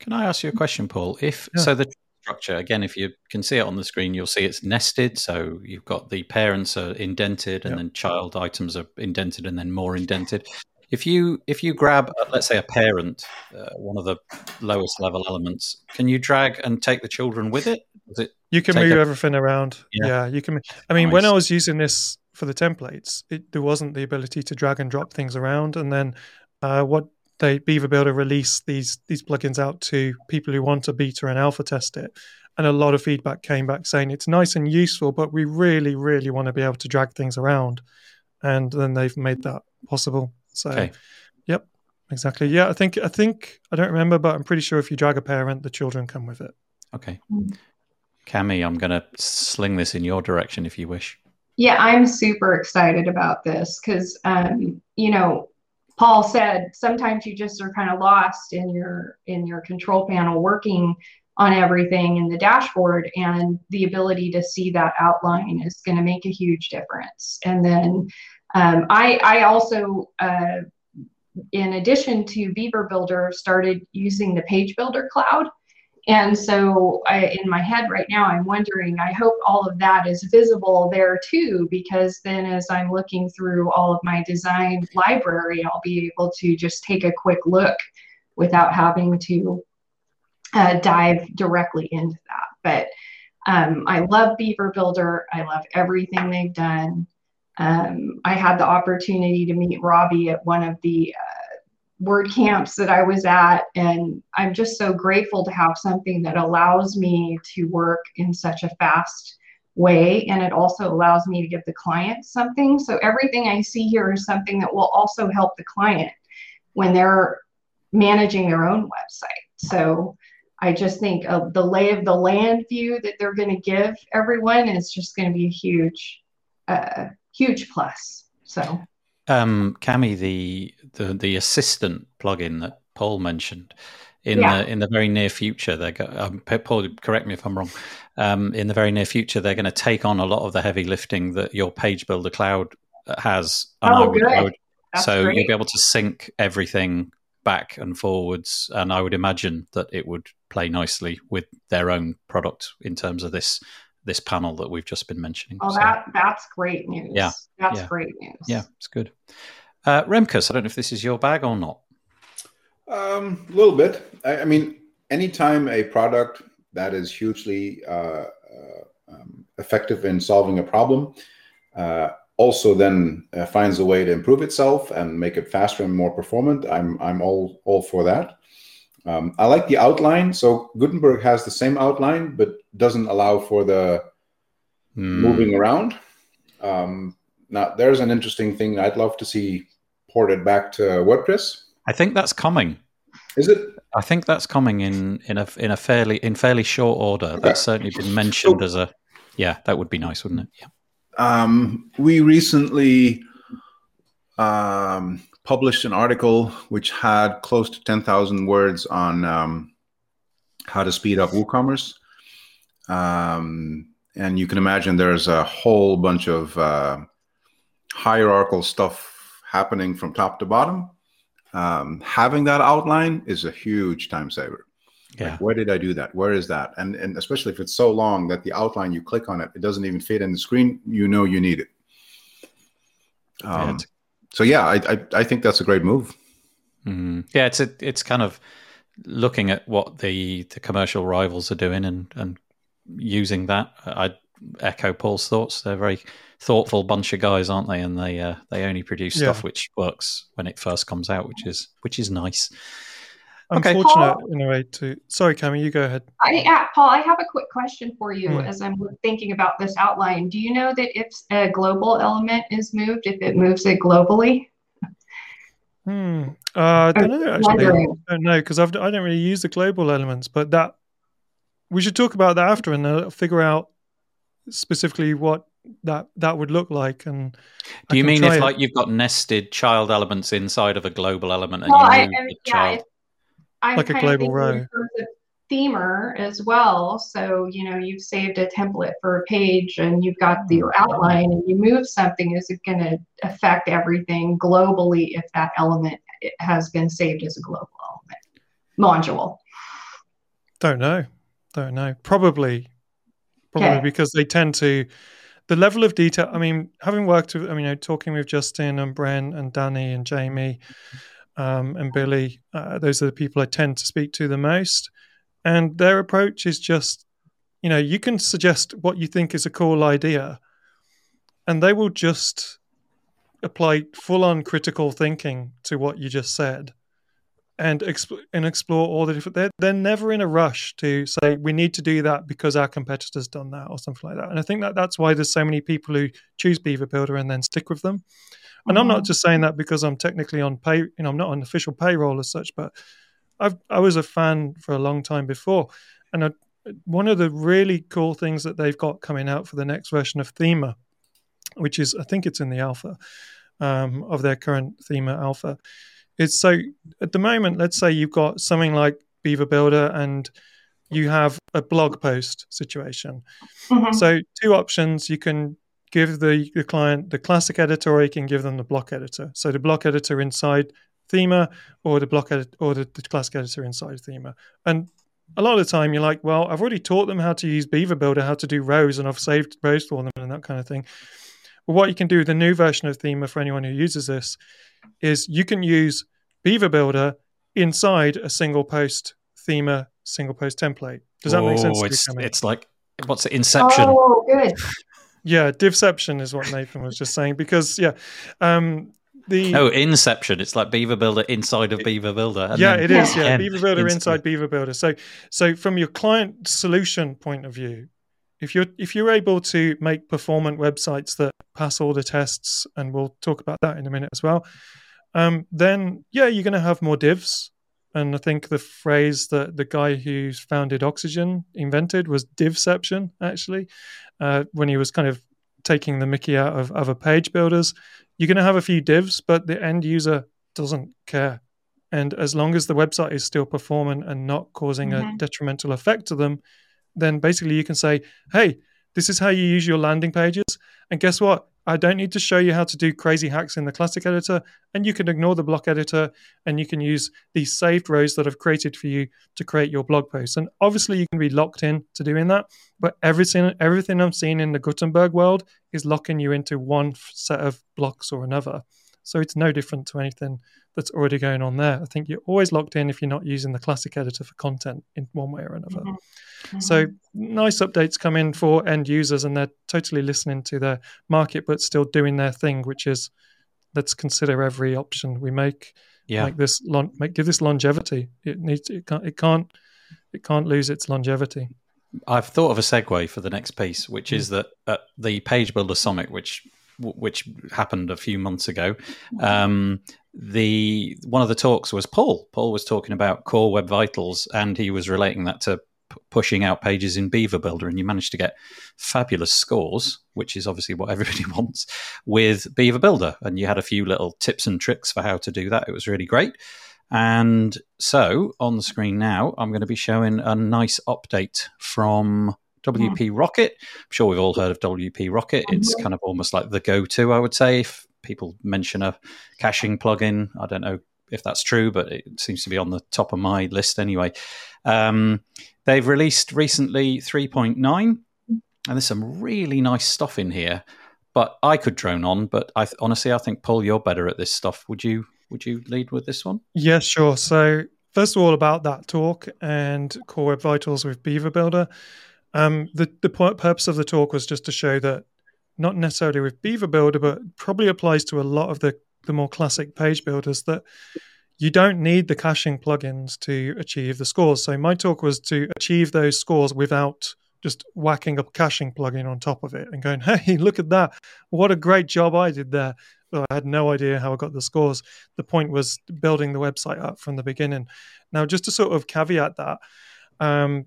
Can I ask you a question, Paul? If yeah. so, the structure again, if you can see it on the screen, you'll see it's nested. So you've got the parents are indented, and then child items are indented, and then more indented. If you if you grab, uh, let's say, a parent, uh, one of the lowest level elements, can you drag and take the children with it? It you can move a, everything around. Yeah. yeah. you can. I mean, nice. when I was using this for the templates, it, there wasn't the ability to drag and drop things around. And then uh, what they Beaver Builder released these these plugins out to people who want to beta and alpha test it, and a lot of feedback came back saying it's nice and useful, but we really, really want to be able to drag things around. And then they've made that possible. So, okay. yep, exactly. Yeah, I think I think I don't remember, but I'm pretty sure if you drag a parent, the children come with it. Okay. Cami, I'm going to sling this in your direction if you wish. Yeah, I'm super excited about this because, um, you know, Paul said sometimes you just are kind of lost in your in your control panel working on everything in the dashboard and the ability to see that outline is going to make a huge difference and then um, I, I also uh, in addition to beaver builder started using the page builder cloud And so I, in my head right now, I'm wondering, I hope all of that is visible there too, because then as I'm looking through all of my design library, I'll be able to just take a quick look without having to uh, dive directly into that. But um, I love Beaver Builder. I love everything they've done. Um, I had the opportunity to meet Robbie at one of the uh, word camps that I was at, and I'm just so grateful to have something that allows me to work in such a fast way and it also allows me to give the client something. So everything i see here is something that will also help the client when they're managing their own website. So I just think of the lay of the land view that they're going to give everyone is just going to be a huge, uh, huge plus. So, um, Cami, the, the the assistant plugin that Paul mentioned in yeah. the in the very near future, they're go- um, Paul, correct me if I'm wrong. Um, in the very near future, they're going to take on a lot of the heavy lifting that your Page Builder Cloud has. Oh, would, good. Would, so great. you'll be able to sync everything back and forwards, and I would imagine that it would play nicely with their own product in terms of this this panel that we've just been mentioning. Oh, so, that that's great news. Yeah, that's yeah. great news. Yeah, it's good. Uh, Remkus, I don't know if this is your bag or not. Um, a little bit. I, I mean, anytime a product that is hugely uh, uh, um, effective in solving a problem uh, also then uh, finds a way to improve itself and make it faster and more performant, I'm I'm all all for that. Um, I like the outline. So Gutenberg has the same outline, but doesn't allow for the mm. moving around. Um, now, there's an interesting thing I'd love to see ported back to WordPress. I think that's coming. Is it? I think that's coming in in a in a fairly in fairly short order. Okay. That's certainly been mentioned so, as a yeah. That would be nice, wouldn't it? Yeah. Um, we recently um, published an article which had close to 10,000 words on um, how to speed up WooCommerce. Um, and you can imagine there's a whole bunch of uh, hierarchical stuff happening from top to bottom. Um, having that outline is a huge time saver. Yeah. Like, where did I do that? Where is that? And and especially if it's so long that the outline you click on it, it doesn't even fit in the screen. You know you need it. Um, so yeah, I, I, I think that's a great move. Mm. Yeah, it's a, it's kind of looking at what the the commercial rivals are doing and and using that. I echo Paul's thoughts. They're a very thoughtful bunch of guys, aren't they? And they uh, they only produce yeah. stuff which works when it first comes out, which is which is nice. Okay. Unfortunate Paul, in a way to. Sorry, Cami, you go ahead. I, yeah, Paul, I have a quick question for you mm. as I'm thinking about this outline. Do you know that if a global element is moved, if it moves it globally? Hmm. Uh, I don't know actually. I don't know because I don't really use the global elements, but that we should talk about that after and uh, figure out specifically what that that would look like. And do you mean if it. like you've got nested child elements inside of a global element and well, you move I, I, the yeah, child? I'm like a global row. themer as well. So, you know, you've saved a template for a page and you've got mm-hmm. your outline and you move something, is it going to affect everything globally if that element has been saved as a global element module? Don't know. Don't know. Probably. Probably okay. because they tend to the level of detail. I mean, having worked with, I mean, you know, talking with Justin and Brent and Danny and Jamie, um, and Billy. Uh, those are the people I tend to speak to the most. And their approach is just, you know, you can suggest what you think is a cool idea, and they will just apply full on critical thinking to what you just said and exp- and explore all the different they're, they're never in a rush to say we need to do that because our competitors done that or something like that and i think that that's why there's so many people who choose beaver builder and then stick with them and I'm not mm-hmm. just saying that because I'm technically on pay, you know, I'm not on official payroll as such, but I've, I was a fan for a long time before. And I, one of the really cool things that they've got coming out for the next version of Themer, which is, I think it's in the alpha um, of their current Themer alpha, is so at the moment, let's say you've got something like Beaver Builder and you have a blog post situation. Mm-hmm. So, two options you can give the, the client the classic editor or you can give them the block editor. So the block editor inside Themer or the block edit or the, the classic editor inside Themer. And a lot of the time you're like, well, I've already taught them how to use Beaver Builder, how to do rows, and I've saved rows for them and that kind of thing. But what you can do with the new version of Themer for anyone who uses this is you can use Beaver Builder inside a single post Themer single post template. Does that make sense? Oh, it's, it's like what's it? Inception. Oh, good. Yeah, divception is what Nathan was just saying because yeah, um, the Oh, Inception. It's like Beaver Builder inside of Beaver Builder. and yeah, it is. Yeah, again, Beaver Builder inside Beaver Builder. So, so from your client solution point of view, if you're if you're able to make performant websites that pass all the tests, and we'll talk about that in a minute as well, um, then yeah, you're going to have more divs. And I think the phrase that the guy who founded Oxygen invented was divception, actually, uh, when he was kind of taking the mickey out of other page builders. You're going to have a few divs, but the end user doesn't care. And as long as the website is still performant and not causing a Mhm. detrimental effect to them, then basically you can say, hey, this is how you use your landing pages. And guess what? I don't need to show you how to do crazy hacks in the classic editor. And you can ignore the block editor and you can use these saved rows that I've created for you to create your blog posts. And obviously you can be locked in to doing that. But everything everything I'm seeing in the Gutenberg world is locking you into one set of blocks or another. So it's no different to anything that's already going on there. I think you're always locked in if you're not using the classic editor for content in one way or another. Mhm. So nice updates come in for end users and they're totally listening to their market but still doing their thing, which is let's consider every option we make. Yeah. Make this lon- make give this longevity. It needs it can't it can't it can't lose its longevity. I've thought of a segue for the next piece, which is that at the Page Builder Summit, which which happened a few months ago, um, the one of the talks was Paul. Paul was talking about Core Web Vitals, and he was relating that to p- pushing out pages in Beaver Builder, and you managed to get fabulous scores, which is obviously what everybody wants with Beaver Builder. And you had a few little tips and tricks for how to do that. It was really great. And so on the screen now, I'm going to be showing a nice update from WP Rocket. I'm sure we've all heard of WP Rocket. It's kind of almost like the go to, I would say, if people mention a caching plugin. I don't know if that's true, but it seems to be on the top of my list anyway. Um, they've released recently 3.9, and there's some really nice stuff in here. But I could drone on, but I th- honestly, I think Paul, you're better at this stuff. Would you? Would you lead with this one? Yes, sure. So first of all, about that talk and Core Web Vitals with Beaver Builder. Um, the the pu- purpose of the talk was just to show that not necessarily with Beaver Builder, but probably applies to a lot of the the more classic page builders that you don't need the caching plugins to achieve the scores. So my talk was to achieve those scores without just whacking a caching plugin on top of it and going, "Hey, look at that! What a great job I did there." Well, I had no idea how I got the scores. The point was building the website up from the beginning. Now, just to sort of caveat that, um,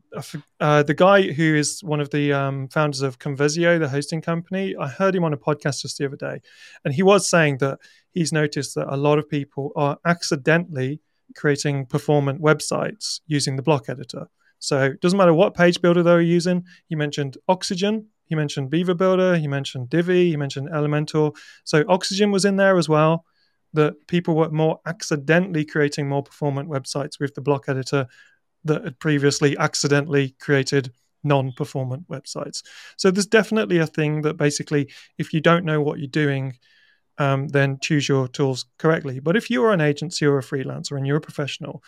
uh, the guy who is one of the um, founders of Convesio, the hosting company, I heard him on a podcast just the other day, and he was saying that he's noticed that a lot of people are accidentally creating performant websites using the block editor. So it doesn't matter what page builder they were using. He mentioned Oxygen, he mentioned Beaver Builder, he mentioned Divi, he mentioned Elementor. So Oxygen was in there as well. That people were more accidentally creating more performant websites with the block editor that had previously accidentally created non-performant websites. So there's definitely a thing that basically, if you don't know what you're doing, um, then choose your tools correctly. But if you are an agency or a freelancer and you're a professional,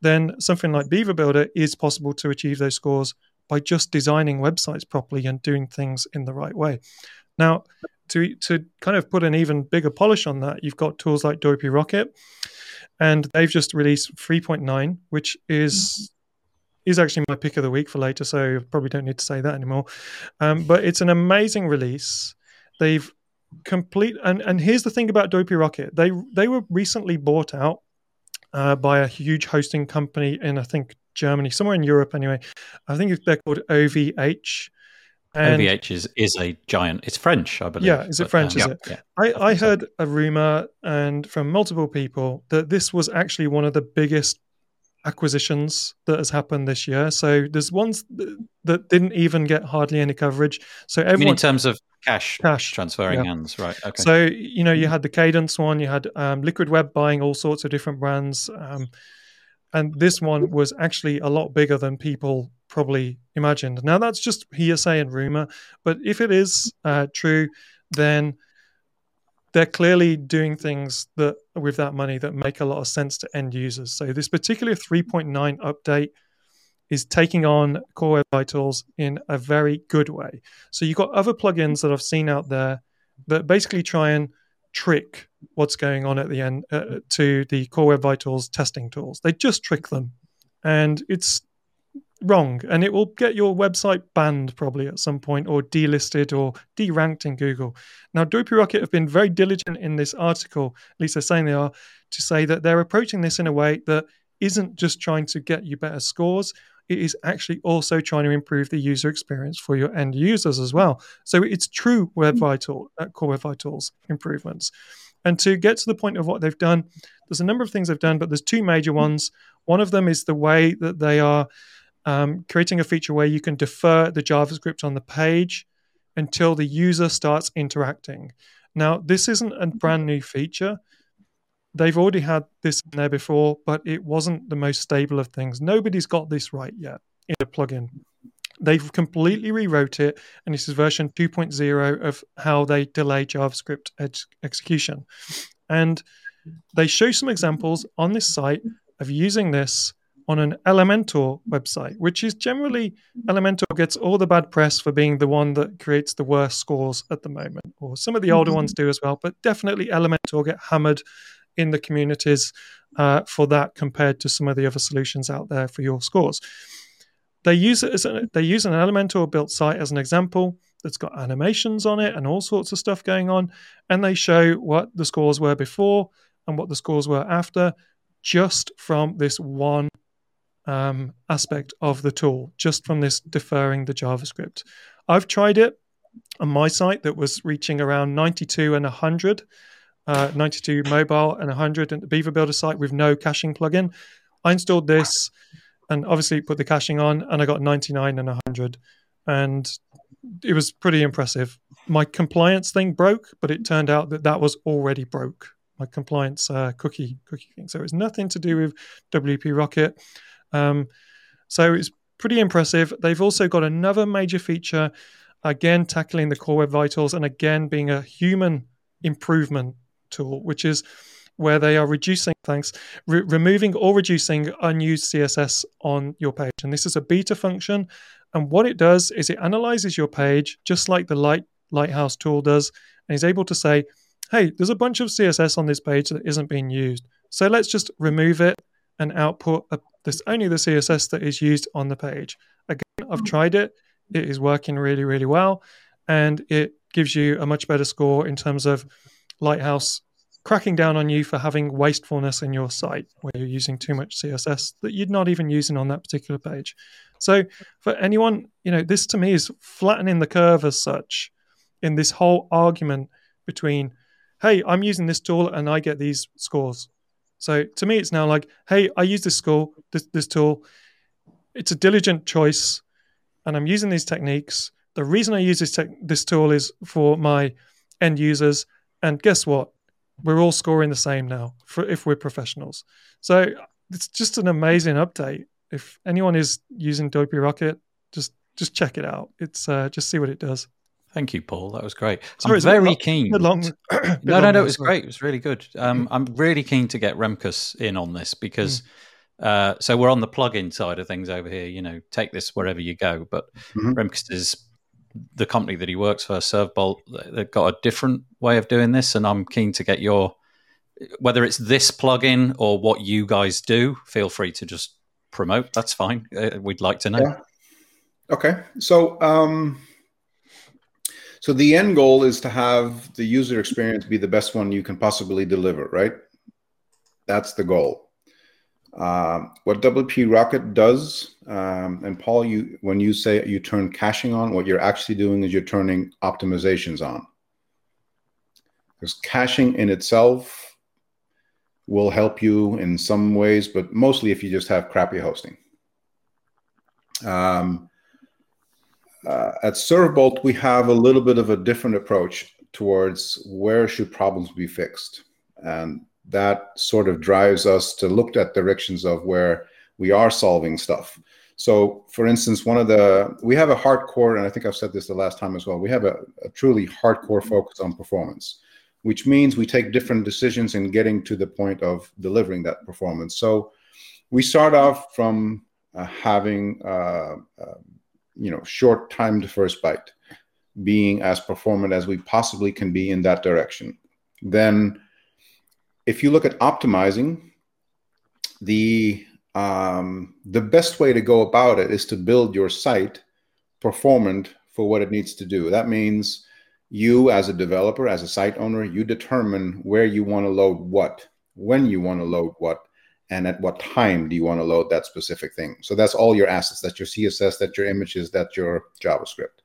then something like Beaver Builder is possible to achieve those scores by just designing websites properly and doing things in the right way. Now, to to kind of put an even bigger polish on that, you've got tools like WP Rocket, and they've just released 3.9, which is is actually my pick of the week for later. So probably don't need to say that anymore. Um, but it's an amazing release. They've complete and and here's the thing about WP Rocket. They they were recently bought out uh, by a huge hosting company in I think Germany, somewhere in Europe anyway. I think they're called OVH. And OVH is, is a giant. It's French, I believe. Yeah, is it but, French, um, is yeah, it? Yeah. I, I think so. heard a rumor and from multiple people that this was actually one of the biggest acquisitions that has happened this year. So there's ones th- that didn't even get hardly any coverage. So everyone in terms of cash, cash. transferring yeah. hands, right? Okay. So you know, you had the Kadence one, you had um, Liquid Web buying all sorts of different brands, um, and this one was actually a lot bigger than people probably imagined. Now that's just hearsay and rumor, but if it is uh, true, then they're clearly doing things that with that money that make a lot of sense to end users. So this particular 3.9 update is taking on Core Web Vitals in a very good way. So you've got other plugins that I've seen out there that basically try and trick what's going on at the end uh, to the Core Web Vitals testing tools. They just trick them, and it's wrong and it will get your website banned probably at some point or delisted or deranked in Google. Now, WP Rocket have been very diligent in this article, at least they're saying they are, to say that they're approaching this in a way that isn't just trying to get you better scores. It is actually also trying to improve the user experience for your end users as well. So it's true Web Vital, uh, Core Web Vitals improvements. And to get to the point of what they've done, there's a number of things they've done, but there's two major ones. One of them is the way that they are um, creating a feature where you can defer the JavaScript on the page until the user starts interacting. Now, this isn't a brand new feature. They've already had this in there before, but it wasn't the most stable of things. Nobody's got this right yet in a plugin. They've completely rewrote it, and this is version 2.0 of how they delay JavaScript ex- execution. And they show some examples on this site of using this on an Elementor website, which is generally Elementor gets all the bad press for being the one that creates the worst scores at the moment, or some of the older mm-hmm. ones do as well, but definitely Elementor get hammered in the communities uh, for that compared to some of the other solutions out there for your scores. They use it as a, they use an Elementor built site as an example that's got animations on it and all sorts of stuff going on, and they show what the scores were before and what the scores were after, just from this one um, aspect of the tool just from this deferring the JavaScript. I've tried it on my site that was reaching around 92 and 100, uh, 92 mobile and 100 in the Beaver Builder site with no caching plugin. I installed this and obviously put the caching on, and I got 99 and 100, and it was pretty impressive. My compliance thing broke, but it turned out that that was already broke. My compliance uh, cookie cookie thing, so it's nothing to do with WP Rocket. Um, so it's pretty impressive. They've also got another major feature, again, tackling the core web vitals and again being a human improvement tool, which is where they are reducing, thanks, re- removing or reducing unused CSS on your page. And this is a beta function. And what it does is it analyzes your page just like the Light Lighthouse tool does, and is able to say, hey, there's a bunch of CSS on this page that isn't being used. So let's just remove it and output a there's only the CSS that is used on the page. Again, I've hmm. tried it. It is working really, really well. And it gives you a much better score in terms of Lighthouse cracking down on you for having wastefulness in your site where you're using too much CSS that you're not even using on that particular page. So for anyone, you know, this to me is flattening the curve as such in this whole argument between, hey, I'm using this tool and I get these scores. So to me, it's now like, hey, I use this school, this, this tool. It's a diligent choice, and I'm using these techniques. The reason I use this this tool is for my end users. And guess what? We're all scoring the same now for if we're professionals. So it's just an amazing update. If anyone is using WP Rocket, just just check it out. It's uh, just see what it does. Thank you, Paul. That was great. Sorry, I'm very long, keen. Long, no, no, no. It was great. It was really good. Um, I'm really keen to get Remkus in on this because. Mm. Uh, so we're on the plugin side of things over here. You know, take this wherever you go. But mm-hmm. Remkus is the company that he works for, Servebolt. They've got a different way of doing this, and I'm keen to get your whether it's this plugin or what you guys do. Feel free to just promote. That's fine. Uh, we'd like to know. Yeah. Okay, so. Um so the end goal is to have the user experience be the best one you can possibly deliver, right? That's the goal. Uh, what WP Rocket does, um, and Paul, you when you say you turn caching on, what you're actually doing is you're turning optimizations on. Because caching in itself will help you in some ways, but mostly if you just have crappy hosting. Um, uh, at Servebolt, we have a little bit of a different approach towards where should problems be fixed. And that sort of drives us to look at directions of where we are solving stuff. So, for instance, one of the we have a hardcore, and I think I've said this the last time as well. We have a, a truly hardcore focus on performance, which means we take different decisions in getting to the point of delivering that performance. So, we start off from uh, having uh, uh, you know short time to first byte being as performant as we possibly can be in that direction. Then, if you look at optimizing, the um, the best way to go about it is to build your site performant for what it needs to do. That means you, as a developer, as a site owner, you determine where you want to load what, when you want to load what, and at what time do you want to load that specific thing. So that's all your assets. That's your CSS, that's your images, that's your JavaScript.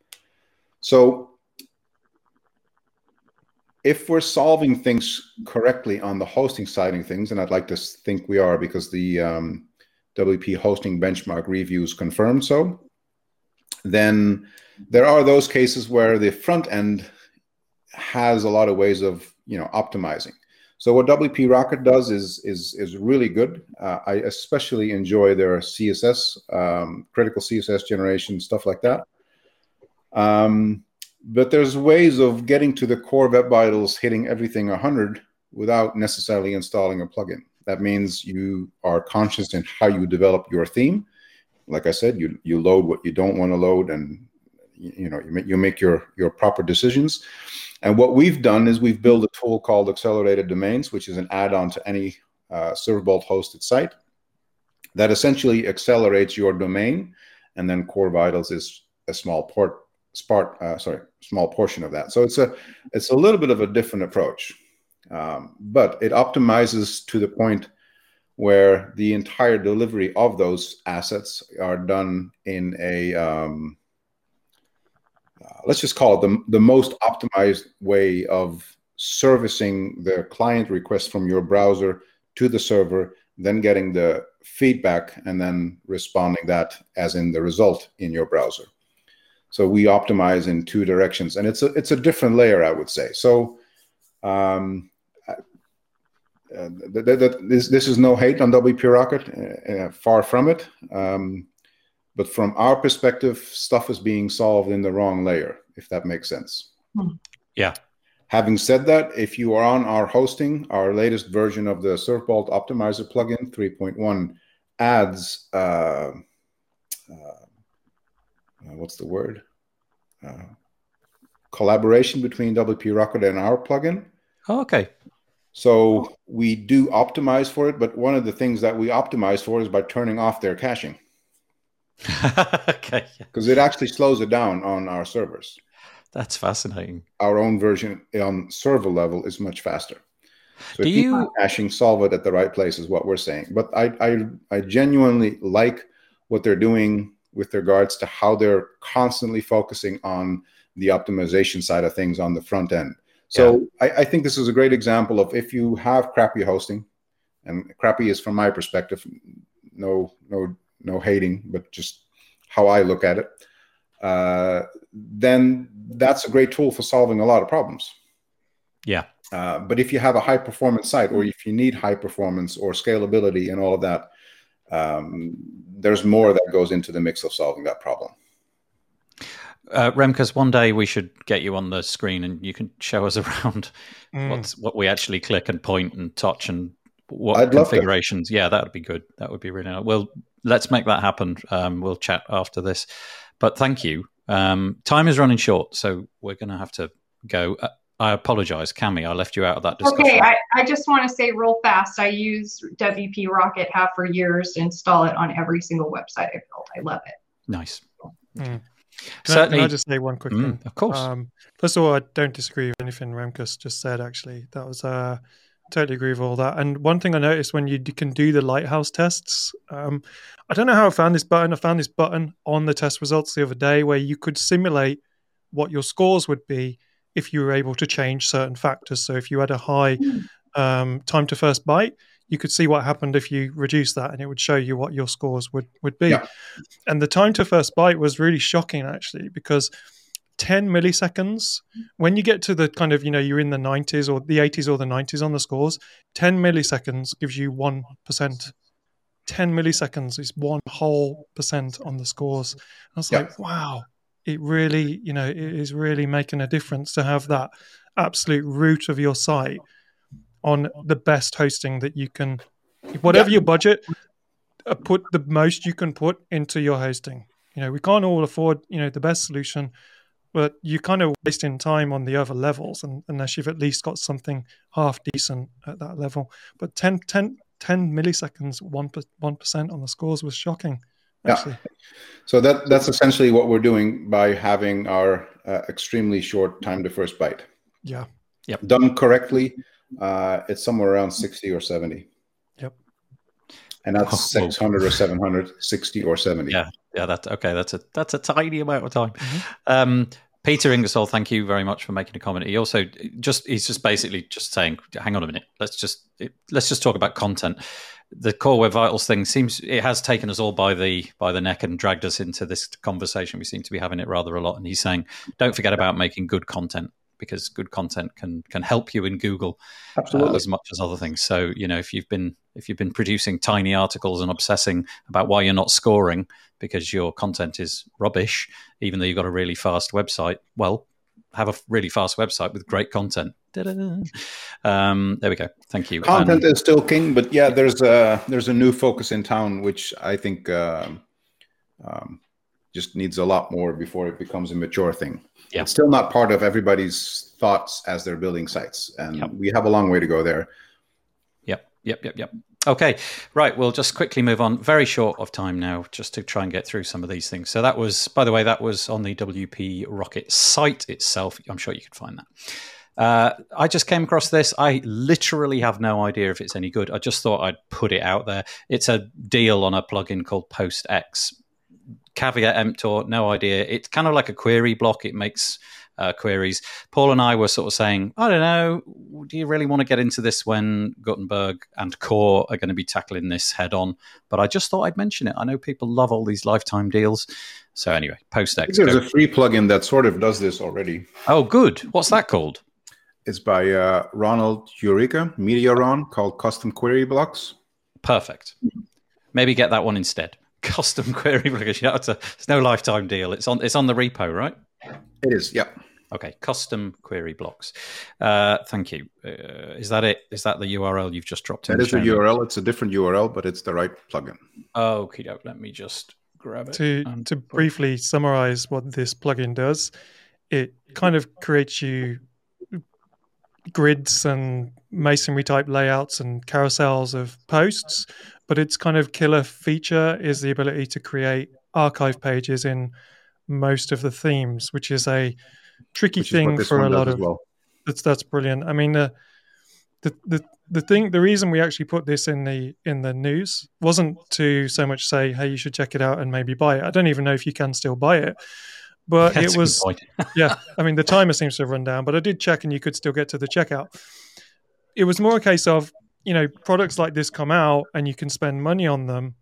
So if we're solving things correctly on the hosting side of things, and I'd like to think we are because the um, WP hosting benchmark reviews confirm so, then there are those cases where the front end has a lot of ways of you know optimizing. So what WP Rocket does is is is really good. Uh, I especially enjoy their CSS, um, critical CSS generation, stuff like that. Um, but there's ways of getting to the core web vitals, hitting everything 100 without necessarily installing a plugin. That means you are conscious in how you develop your theme. Like I said, you you load what you don't want to load, and you, you know you make you make your your proper decisions. And what we've done is we've built a tool called Accelerated Domains, which is an add-on to any uh, Servebolt hosted site that essentially accelerates your domain, and then Core Vitals is a small port, part, uh, sorry, small portion of that. So it's a it's a little bit of a different approach. Um, but it optimizes to the point where the entire delivery of those assets are done in a um, uh, let's just call it the, the most optimized way of servicing the client request from your browser to the server then getting the feedback and then responding that as in the result in your browser so we optimize in two directions and it's a it's a different layer i would say so um, uh, that, that, this, this is no hate on WP Rocket, uh, uh, far from it. Um, but from our perspective, stuff is being solved in the wrong layer, if that makes sense. Hmm. Yeah. Having said that, if you are on our hosting, our latest version of the Servebolt Optimizer plugin 3.1 adds uh, uh, what's the word? Uh, collaboration between WP Rocket and our plugin. Oh, okay. So we do optimize for it, but one of the things that we optimize for is by turning off their caching. okay. Because it actually slows it down on our servers. That's fascinating. Our own version on server level is much faster. So do you caching, solve it at the right place is what we're saying. But I, I I genuinely like what they're doing with regards to how they're constantly focusing on the optimization side of things on the front end. So yeah. I, I, think this is a great example of if you have crappy hosting, and crappy is from my perspective, no no no hating, but just how I look at it. Uh, then that's a great tool for solving a lot of problems. Yeah. Uh, but if you have a high performance site, or if you need high performance or scalability and all of that, um, there's more that goes into the mix of solving that problem. Uh, Remkus, one day we should get you on the screen and you can show us around mm. what's what we actually click and point and touch and what I'd configurations. Yeah, that would be good. That would be really nice. Well, let's make that happen. Um, we'll chat after this. But thank you. Um, time is running short, so we're going to have to go. Uh, I apologize, Cami. I left you out of that discussion. Okay, I, I just want to say real fast. I use WP Rocket have for years to install it on every single website I built. I love it. Nice. Mm. Can Certainly. I, can I just say one quick mm, thing? Of course. Um, first of all, I don't disagree with anything Remkus just said. Actually, that was uh, totally agree with all that. And one thing I noticed when you can do the lighthouse tests, um, I don't know how I found this button. I found this button on the test results the other day where you could simulate what your scores would be if you were able to change certain factors. So if you had a high hmm. um, time to first byte, you could see what happened if you reduce that and it would show you what your scores would, would be. Yeah. And the time to first byte was really shocking actually because 10 milliseconds. When you get to the kind of you know you're in the 90s or the 80s or the 90s on the scores 10 milliseconds gives you 1% 10 milliseconds is one whole percent on the scores. I was Yeah. like wow it really you know it is really making a difference to have that absolute root of your site on the best hosting that you can whatever your budget uh, put the most you can put into your hosting. You know we can't all afford you know the best solution but you're kind of wasting time on the other levels and, unless you've at least got something half decent at that level but 10, 10, 10 milliseconds 1, 1% on the scores was shocking Yeah. So that that's essentially what we're doing by having our uh, extremely short time to first byte. yeah Yep. Done correctly, uh, it's somewhere around 60 or 70. Yep. And that's Oh, whoa. 600 or 700, 60 or 70. Yeah. Yeah, that's okay. That's a that's a tiny amount of time. Mhm. Um, Peter Ingersoll, thank you very much for making a comment. He also just he's just basically just saying, hang on a minute, let's just let's just talk about content. The core web vitals thing seems it has taken us all by the by the neck and dragged us into this conversation. We seem to be having it rather a lot. And he's saying, don't forget about making good content because good content can can help you in Google uh, as much as other things. So you know, if you've been if you've been producing tiny articles and obsessing about why you're not scoring because your content is rubbish, even though you've got a really fast website, well, have a really fast website with great content. Um, there we go. Thank you. Content And- is still king, but yeah, there's a there's a new focus in town, which I think um, um, just needs a lot more before it becomes a mature thing. Yeah. It's still not part of everybody's thoughts as they're building sites, and Yep. we have a long way to go there. Yep, yep, yep, yep. Okay, right. We'll just quickly move on. Very short of time now, just to try and get through some of these things. So that was, by the way, that was on the WP Rocket site itself. I'm sure you could find that. Uh, I just came across this. I literally have no idea if it's any good. I just thought I'd put it out there. It's a deal on a plugin called PostX. Caveat emptor, no idea. It's kind of like a query block. It makes uh, queries. Paul and I were sort of saying, I don't know, do you really want to get into this when Gutenberg and Core are going to be tackling this head on? But I just thought I'd mention it. I know people love all these lifetime deals. So anyway, PostX. there's go. a free plugin that sort of does this already. Oh, good. What's that called? It's by uh, Ronald Huereca, Media Ron, called Custom Query Blocks. Perfect. Maybe get that one instead. Custom query because you know, it's, a, it's no lifetime deal. It's on it's on the repo, right? It is, yeah. Okay, custom query blocks. Uh, thank you. Uh, is that it? Is that the URL you've just dropped in? That is the show? URL. It's a different URL, but it's the right plugin. Oh, okay, doke. Let me just grab it. to and to put it- briefly summarize what this plugin does it kind of creates you grids and masonry type layouts and carousels of posts but its kind of killer feature is the ability to create archive pages in most of the themes which is a tricky Which thing for a lot of well. that's that's brilliant. I mean, the the the the thing, the reason we actually put this in the in the news wasn't to so much say, "Hey, you should check it out and maybe buy it." I don't even know if you can still buy it, but That's it was yeah. I mean, the timer seems to have run down, but I did check, and you could still get to the checkout. It was more a case of you know products like this come out, and you can spend money on them,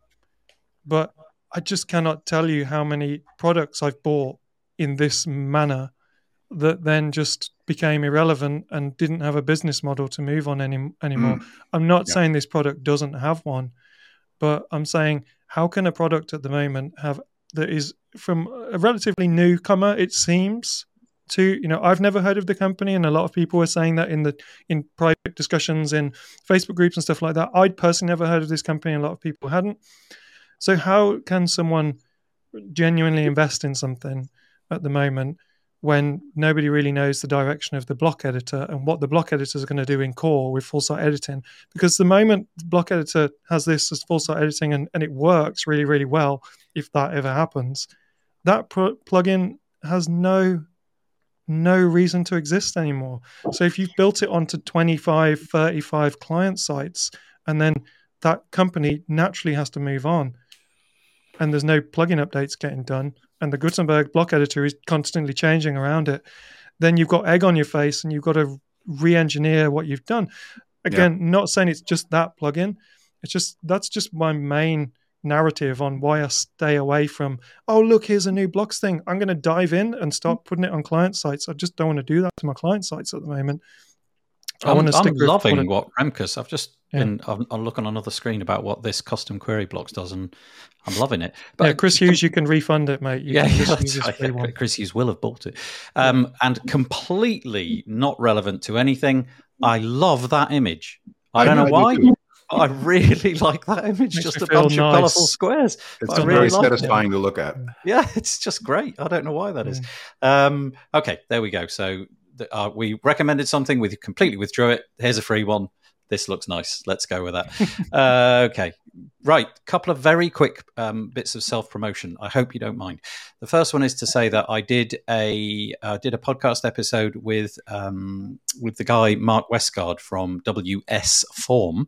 but I just cannot tell you how many products I've bought in this manner that then just became irrelevant and didn't have a business model to move on any anymore. Mm. I'm not Yeah. saying this product doesn't have one, but I'm saying how can a product at the moment have that is from a relatively newcomer it seems to you know I've never heard of the company and a lot of people were saying that in the in private discussions in Facebook groups and stuff like that. I'd personally never heard of this company and a lot of people hadn't. So how can someone genuinely invest in something at the moment when nobody really knows the direction of the block editor and what the block editor is going to do in core with full site editing. Because the moment the block editor has this as full site editing and, and it works really, really well, if that ever happens, that plugin has no no reason to exist anymore. So if you've built it onto 25, 35 client sites, and then that company naturally has to move on, and there's no plugin updates getting done, and the Gutenberg block editor is constantly changing around it, then you've got egg on your face and you've got to re-engineer what you've done. Again, not saying it's just that plugin. It's just that's just my main narrative on why I stay away from, oh, look, here's a new blocks thing. I'm going to dive in and start mm. putting it on client sites. I just don't want to do that to my client sites at the moment. I I'm, want to stick I'm loving what, what Remkus. I've just yeah. been I'm, I'm, looking on another screen about what this custom query blocks does, and I'm loving it. But yeah, Chris Hughes, you can refund it, mate. You yeah, yeah Chris Hughes will have bought it, um, and completely not relevant to anything. I love that image. I, I don't know, know why. I really like that image. Makes just a bunch nice. of colourful squares. It's really very satisfying it. to look at. Yeah, it's just great. I don't know why that is. Um, okay, there we go. So uh, we recommended something, we completely withdrew it. Here's a free one. This looks nice. Let's go with that. uh, okay, right. Couple of very quick um, bits of self promotion. I hope you don't mind. The first one is to say that I did a uh, did a podcast episode with um, with the guy Mark Westgard from WS Form,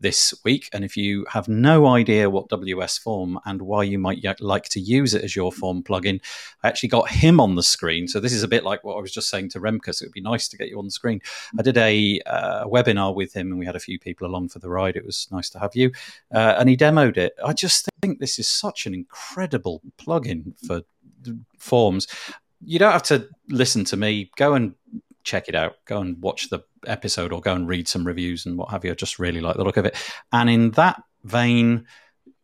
this week. And if you have no idea what WS Form and why you might like to use it as your form plugin, I actually got him on the screen. So this is a bit like what I was just saying to Remkus. It would be nice to get you on the screen. I did a uh, webinar with him and we had a few people along for the ride. It was nice to have you. Uh, and he demoed it. I just think this is such an incredible plugin for forms. You don't have to listen to me. Go and check it out. Go and watch the episode or go and read some reviews and what have you. I just really like the look of it. And in that vein,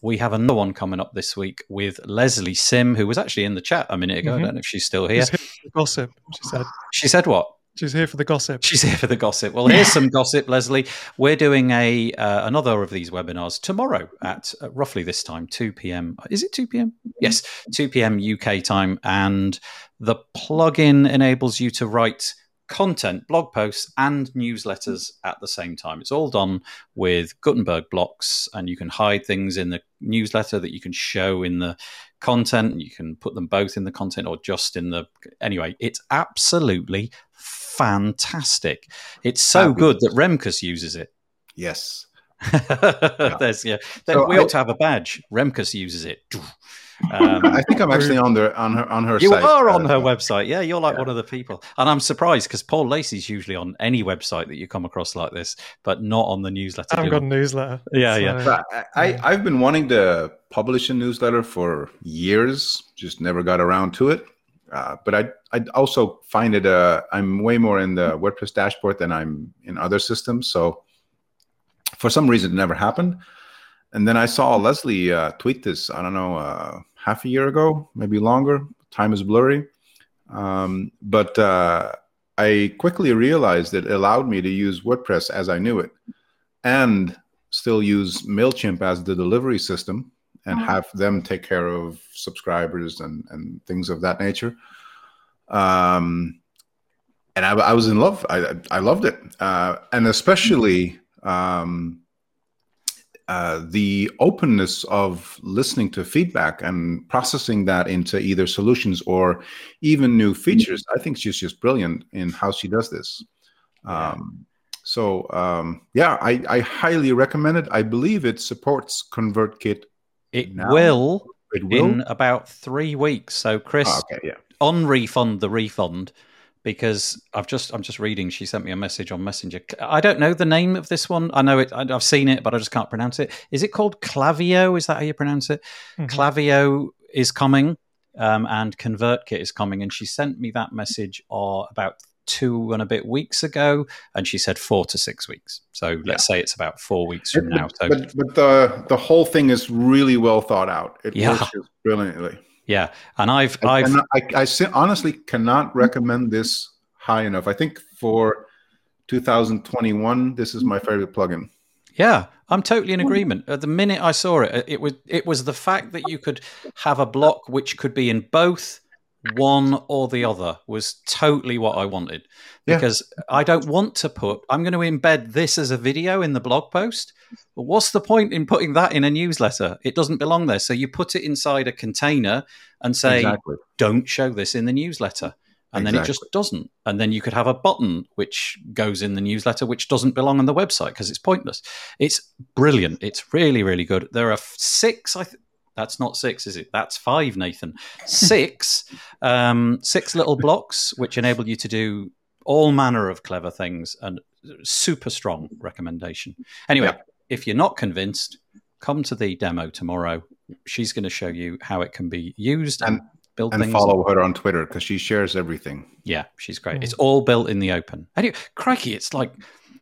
we have another one coming up this week with Lesley Sim, who was actually in the chat a minute ago. Mm-hmm. I don't know if she's still here. here gossip, she said. She said what? She's here for the gossip. She's here for the gossip. Well, here's some gossip, Lesley. We're doing a uh, another of these webinars tomorrow at uh, roughly this time, 2 p.m. Is it 2 p.m.? Yes, 2 p.m. UK time. And the plugin enables you to write content, blog posts, and newsletters at the same time. It's all done with Gutenberg blocks, and you can hide things in the newsletter that you can show in the content. You can put them both in the content or just in the. Anyway, it's absolutely fantastic. It's so good that Remkus uses it. Yes. yeah. There's yeah. So we I, ought to have a badge. Remkus uses it. Um, I think I'm actually on the on her on her. You site. are on uh, her website, yeah. You're like yeah. one of the people, and I'm surprised because Paul Lacey's usually on any website that you come across like this, but not on the newsletter. I haven't got a newsletter. Yeah, so, yeah. I, I have been wanting to publish a newsletter for years, just never got around to it. Uh, but I I also find it uh, I'm way more in the WordPress dashboard than I'm in other systems, so for some reason it never happened. And then I saw Lesley uh, tweet this, I don't know, uh, half a year ago, maybe longer. Time is blurry. Um, but uh, I quickly realized it allowed me to use WordPress as I knew it and still use MailChimp as the delivery system and mm-hmm. have them take care of subscribers and, and things of that nature. Um, and I, I was in love. I, I loved it. Uh, and especially um, uh, the openness of listening to feedback and processing that into either solutions or even new features, I think she's just brilliant in how she does this. Um, so um, yeah, I, I, highly recommend it. I believe it supports ConvertKit. It now. will. It will in about three weeks. So Chris, oh, okay, yeah. on refund the refund because I've just I'm just reading. She sent me a message on Messenger. I don't know the name of this one. I know it. I've seen it, but I just can't pronounce it. Is it called Klaviyo? Is that how you pronounce it? Mm-hmm. Klaviyo is coming, um, and ConvertKit is coming. And she sent me that message uh, about two and a bit weeks ago, and she said four to six weeks. So let's say it's about four weeks from now. So, but, but the the whole thing is really well thought out. It yeah. works brilliantly. Yeah, and I've I I've cannot, I, I honestly cannot recommend this high enough. I think for 2021, this is my favorite plugin. Yeah, I'm totally in agreement. At the minute I saw it, it was it was the fact that you could have a block which could be in both one or the other was totally what I wanted because yeah. I don't want to put I'm going to embed this as a video in the blog post but what's the point in putting that in a newsletter it doesn't belong there so you put it inside a container and say exactly. don't show this in the newsletter and exactly. then it just doesn't and then you could have a button which goes in the newsletter which doesn't belong on the website because it's pointless it's brilliant it's really really good there are six I th- that's not six, is it? That's five, Nathan. Six, um, six little blocks which enable you to do all manner of clever things and super strong recommendation. Anyway, yeah. If you're not convinced, come to the demo tomorrow she's going to show you how it can be used and, And- build And things. follow her on Twitter because she shares everything. Yeah, she's great. Mm. It's all built in the open. Anyway, crikey, it's like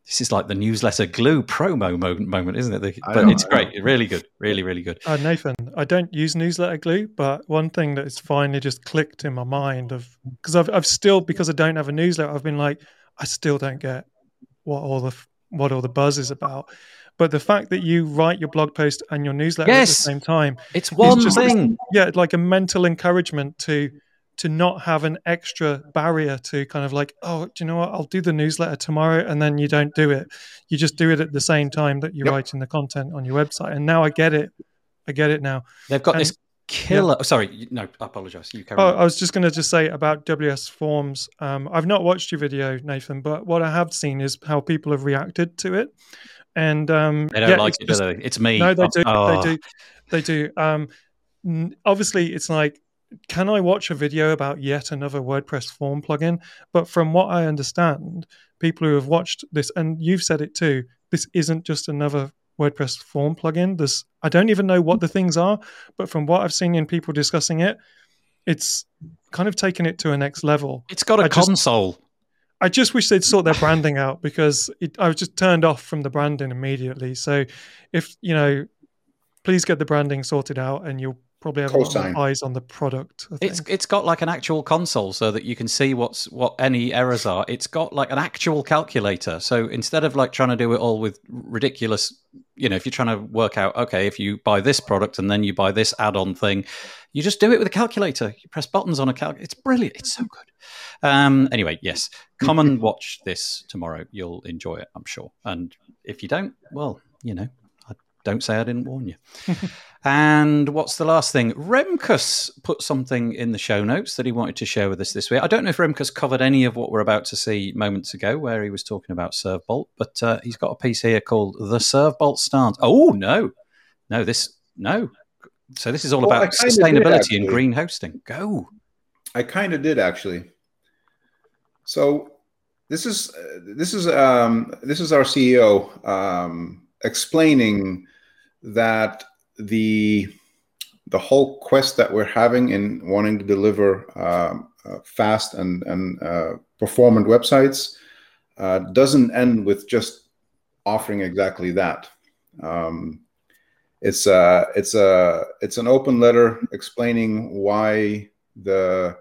this is like the newsletter glue promo moment, moment isn't it? The- but it's great. Really good. Really, really good. Uh, Nathan, I don't use newsletter glue, but one thing that has finally just clicked in my mind of because I've I've still because I don't have a newsletter, I've been like, I still don't get what all the what all the buzz is about. But the fact that you write your blog post and your newsletter at the same time, It's one just- thing. yeah, like a mental encouragement to to not have an extra barrier to kind of like, oh, do you know what? I'll do the newsletter tomorrow, and then you don't do it. You just do it at the same time that you're Yep. writing the content on your website. And now I get it. I get it now. They've got And- this killer. oh, sorry, no, I apologize. You carry Oh, on. I was just going to just say about WS Forms. Um, I've not watched your video, Nathan, but what I have seen is how people have reacted to it. And um, They don't yeah, like it's it, just- do they? It's me. No, they do. Oh, They do. They do. Um, obviously, it's like, can I watch a video about yet another WordPress form plugin? But from what I understand, people who have watched this, and you've said it too, this isn't just another WordPress form plugin. This I don't even know what the things are, but from what I've seen in people discussing it, it's kind of taken it to a next level. It's got a I just- console. I just wish they'd sort their branding out because it, I was just turned off from the branding immediately. So, if you know, please get the branding sorted out, and you'll probably have a lot Cosign. more eyes on the product. I It's it's got like an actual console so that you can see what's what any errors are. It's got like an actual calculator. So instead of like trying to do it all with ridiculous, you know, if you're trying to work out, okay, if you buy this product and then you buy this add-on thing, you just do it with a calculator. You press buttons on a calculator. It's brilliant. It's so good. Um, anyway, yes, come and watch this tomorrow. You'll enjoy it, I'm sure. And if you don't, well, you know, I don't say I didn't warn you. And what's the last thing? Remkus put something in the show notes that he wanted to share with us this week. I don't know if Remkus covered any of what we're about to see moments ago, where he was talking about Servebolt, but uh, he's got a piece here called "The Servebolt Stance." Oh no, no, this no. So this is all Well, about kinda did, sustainability and green hosting. Go. I kind of did actually. So this is uh, this is um, this is our CEO um, explaining that the the whole quest that we're having in wanting to deliver um, uh, fast and and uh, performant websites uh, doesn't end with just offering exactly that. Um, it's a it's a it's an open letter explaining why the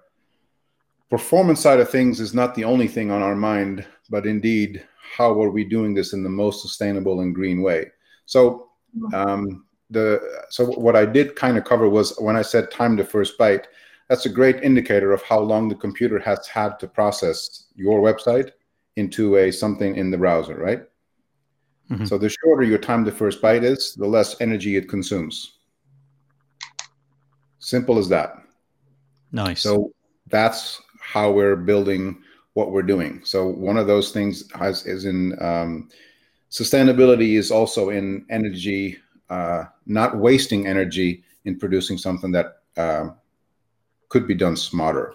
performance side of things is not the only thing on our mind, but indeed, how are we doing this in the most sustainable and green way? So, um, the so what I did kind of cover was when I said time to first byte. That's a great indicator of how long the computer has had to process your website into a something in the browser, right? Mhm. So the shorter your time to first byte is, the less energy it consumes. Simple as that. Nice. So that's how we're building what we're doing. So one of those things has is in um, sustainability is also in energy, uh, not wasting energy in producing something that um could be done smarter.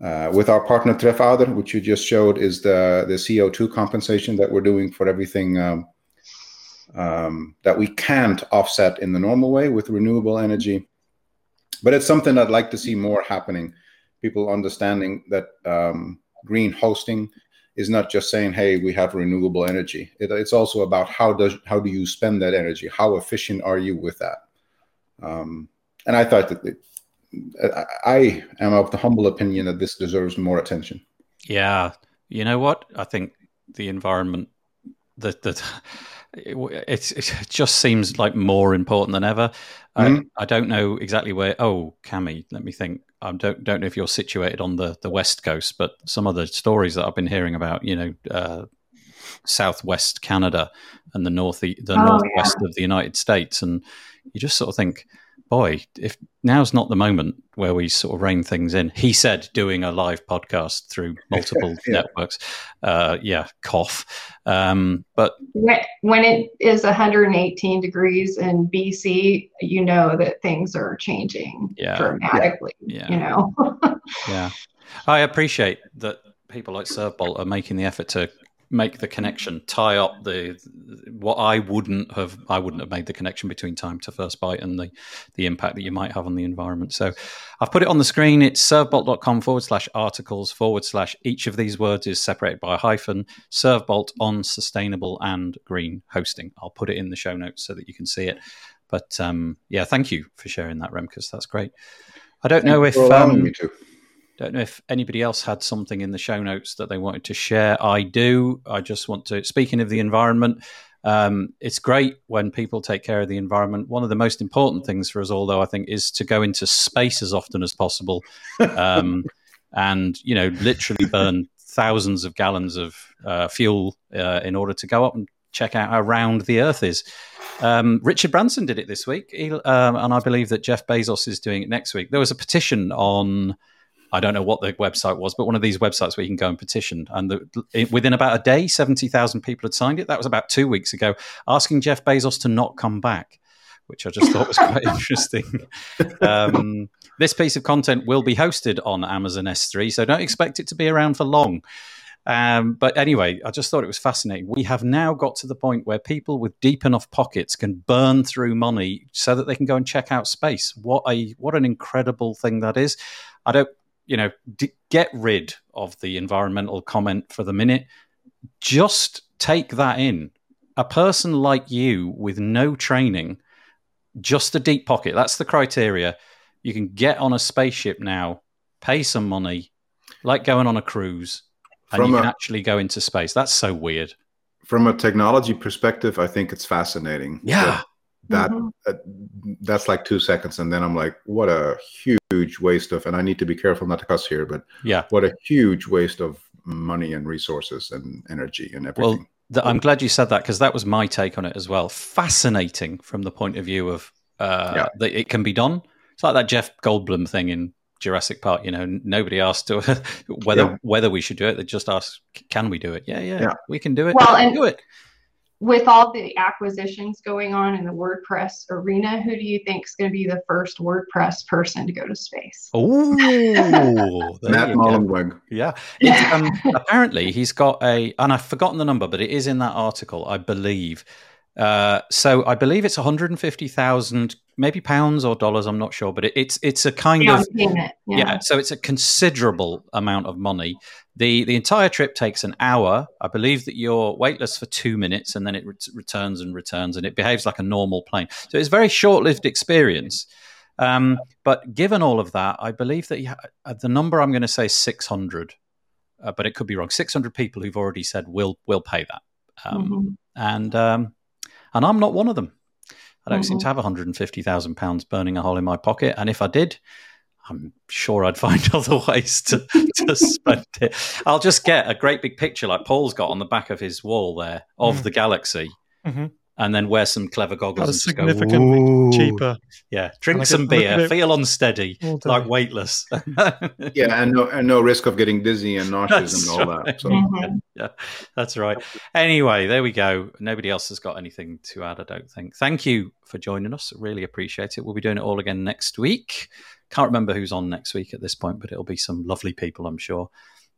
Uh, with our partner Trefouder, which you just showed, is the the CO2 compensation that we're doing for everything um, um, that we can't offset in the normal way with renewable energy. But it's something I'd like to see more happening people understanding that um, green hosting is not just saying, "Hey, we have renewable energy." It, it's also about how does how do you spend that energy? How efficient are you with that? Um, and I thought that it, I, am of the humble opinion that this deserves more attention. Yeah, you know what? I think the environment, that that it, it just seems like more important than ever. Mhm. I, I don't know exactly where. Oh, Cami, let me think. I don't don't know if you're situated on the the west coast, but some of the stories that I've been hearing about, you know, uh, southwest Canada and the north the Oh, northwest of the United States, and you just sort of think, boy, if now's not the moment where we sort of rein things in. He said doing a live podcast through multiple Yeah. networks. Uh, yeah, cough. Um, but When, when it is 118 degrees in BC, you know that things are changing Yeah. dramatically. yeah, You know, yeah, I appreciate that people like Servebolt are making the effort to make the connection, tie up the what I wouldn't have I wouldn't have made the connection between time to first byte and the the impact that you might have on the environment. So I've put it on the screen. It's servebolt.com forward slash articles forward slash each of these words is separated by a hyphen. Servebolt on sustainable and green hosting. I'll put it in the show notes so that you can see it. But um, yeah, thank you for sharing that, Remkus. That's great. I don't know if um, don't know if anybody else had something in the show notes that they wanted to share. I do. I just want to, speaking of the environment, um, it's great when people take care of the environment. One of the most important things for us all, though, I think, is to go into space as often as possible, um, and you know, literally burn thousands of gallons of uh, fuel uh, in order to go up and check out how round the Earth is. Um, Richard Branson did it this week, he, um, and I believe that Jeff Bezos is doing it next week. There was a petition on I don't know what the website was, but one of these websites where you can go and petition. And the, within about a day, 70,000 people had signed it. That was about two weeks ago, asking Jeff Bezos to not come back, which I just thought was quite interesting. Um, this piece of content will be hosted on Amazon S3, so don't expect it to be around for long. Um, but anyway, I just thought it was fascinating. We have now got to the point where people with deep enough pockets can burn through money so that they can go and check out space. What a what an incredible thing that is! I don't you know, d- get rid of the environmental comment for the minute. Just take that in. A person like you with no training, just a deep pocket, that's the criteria. You can get on a spaceship now, pay some money, like going on a cruise, and from you can a, actually go into space. That's so weird. From a technology perspective, I think it's fascinating. Yeah that mm-hmm. uh, that's like two seconds and then i'm like what a huge waste of and i need to be careful not to cuss here but yeah what a huge waste of money and resources and energy and everything well the, i'm glad you said that because that was my take on it as well fascinating from the point of view of uh, yeah. that it can be done it's like that jeff goldblum thing in Jurassic Park. You know, nobody asked whether yeah. whether we should do it. They just asked, "Can we do it?" Yeah, yeah, yeah. we can do it. Well, and do it with all the acquisitions going on in the WordPress arena, who do you think is going to be the first WordPress person to go to space? Oh, Matt Mullenweg. Yeah. Um, apparently, he's got a, and I've forgotten the number, but it is in that article, I believe. Uh, so I believe it's 150,000, maybe pounds or dollars. I'm not sure, but it, it's it's a kind yeah, of yeah. yeah. So it's a considerable amount of money. the The entire trip takes an hour. I believe that you're weightless for two minutes, and then it re- returns and returns, and it behaves like a normal plane. So it's a very short lived experience. Um, but given all of that, I believe that ha- the number I'm going to say is 600, uh, but it could be wrong. 600 people who've already said we'll we'll pay that. Um, mm-hmm. And um, and I'm not one of them. I don't mm-hmm. seem to have 150,000 pounds burning a hole in my pocket, and if I did, I'm sure I'd find other ways to, to spend it. I'll just get a great big picture like Paul's got on the back of his wall there of mm. the galaxy. Mm-hmm and then wear some clever goggles. That's significantly go, cheaper. Yeah, drink some beer, feel unsteady, like weightless. yeah, and no, and no risk of getting dizzy and nauseous that's and all right. that. So. Mm-hmm. Yeah, that's right. Anyway, there we go. Nobody else has got anything to add, I don't think. Thank you for joining us. Really appreciate it. We'll be doing it all again next week. Can't remember who's on next week at this point, but it'll be some lovely people, I'm sure.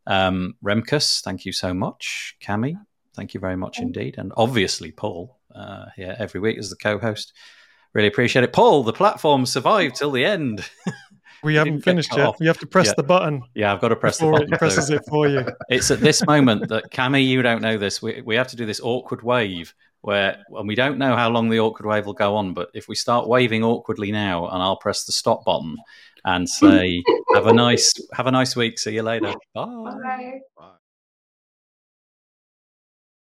Um, Remkus, thank you so much. Cami, thank you very much indeed. And obviously, Paul, uh, here every week as the co-host. Really appreciate it, Paul. The platform survived till the end. We haven't finished yet. Off. You have to press yeah. the button. Yeah, I've got to press the button. It presses it for you. It's at this moment that Cami, you don't know this. We we have to do this awkward wave where, and we don't know how long the awkward wave will go on. But if we start waving awkwardly now, and I'll press the stop button and say, "Have a nice, have a nice week. See you later. Bye." Bye. Bye.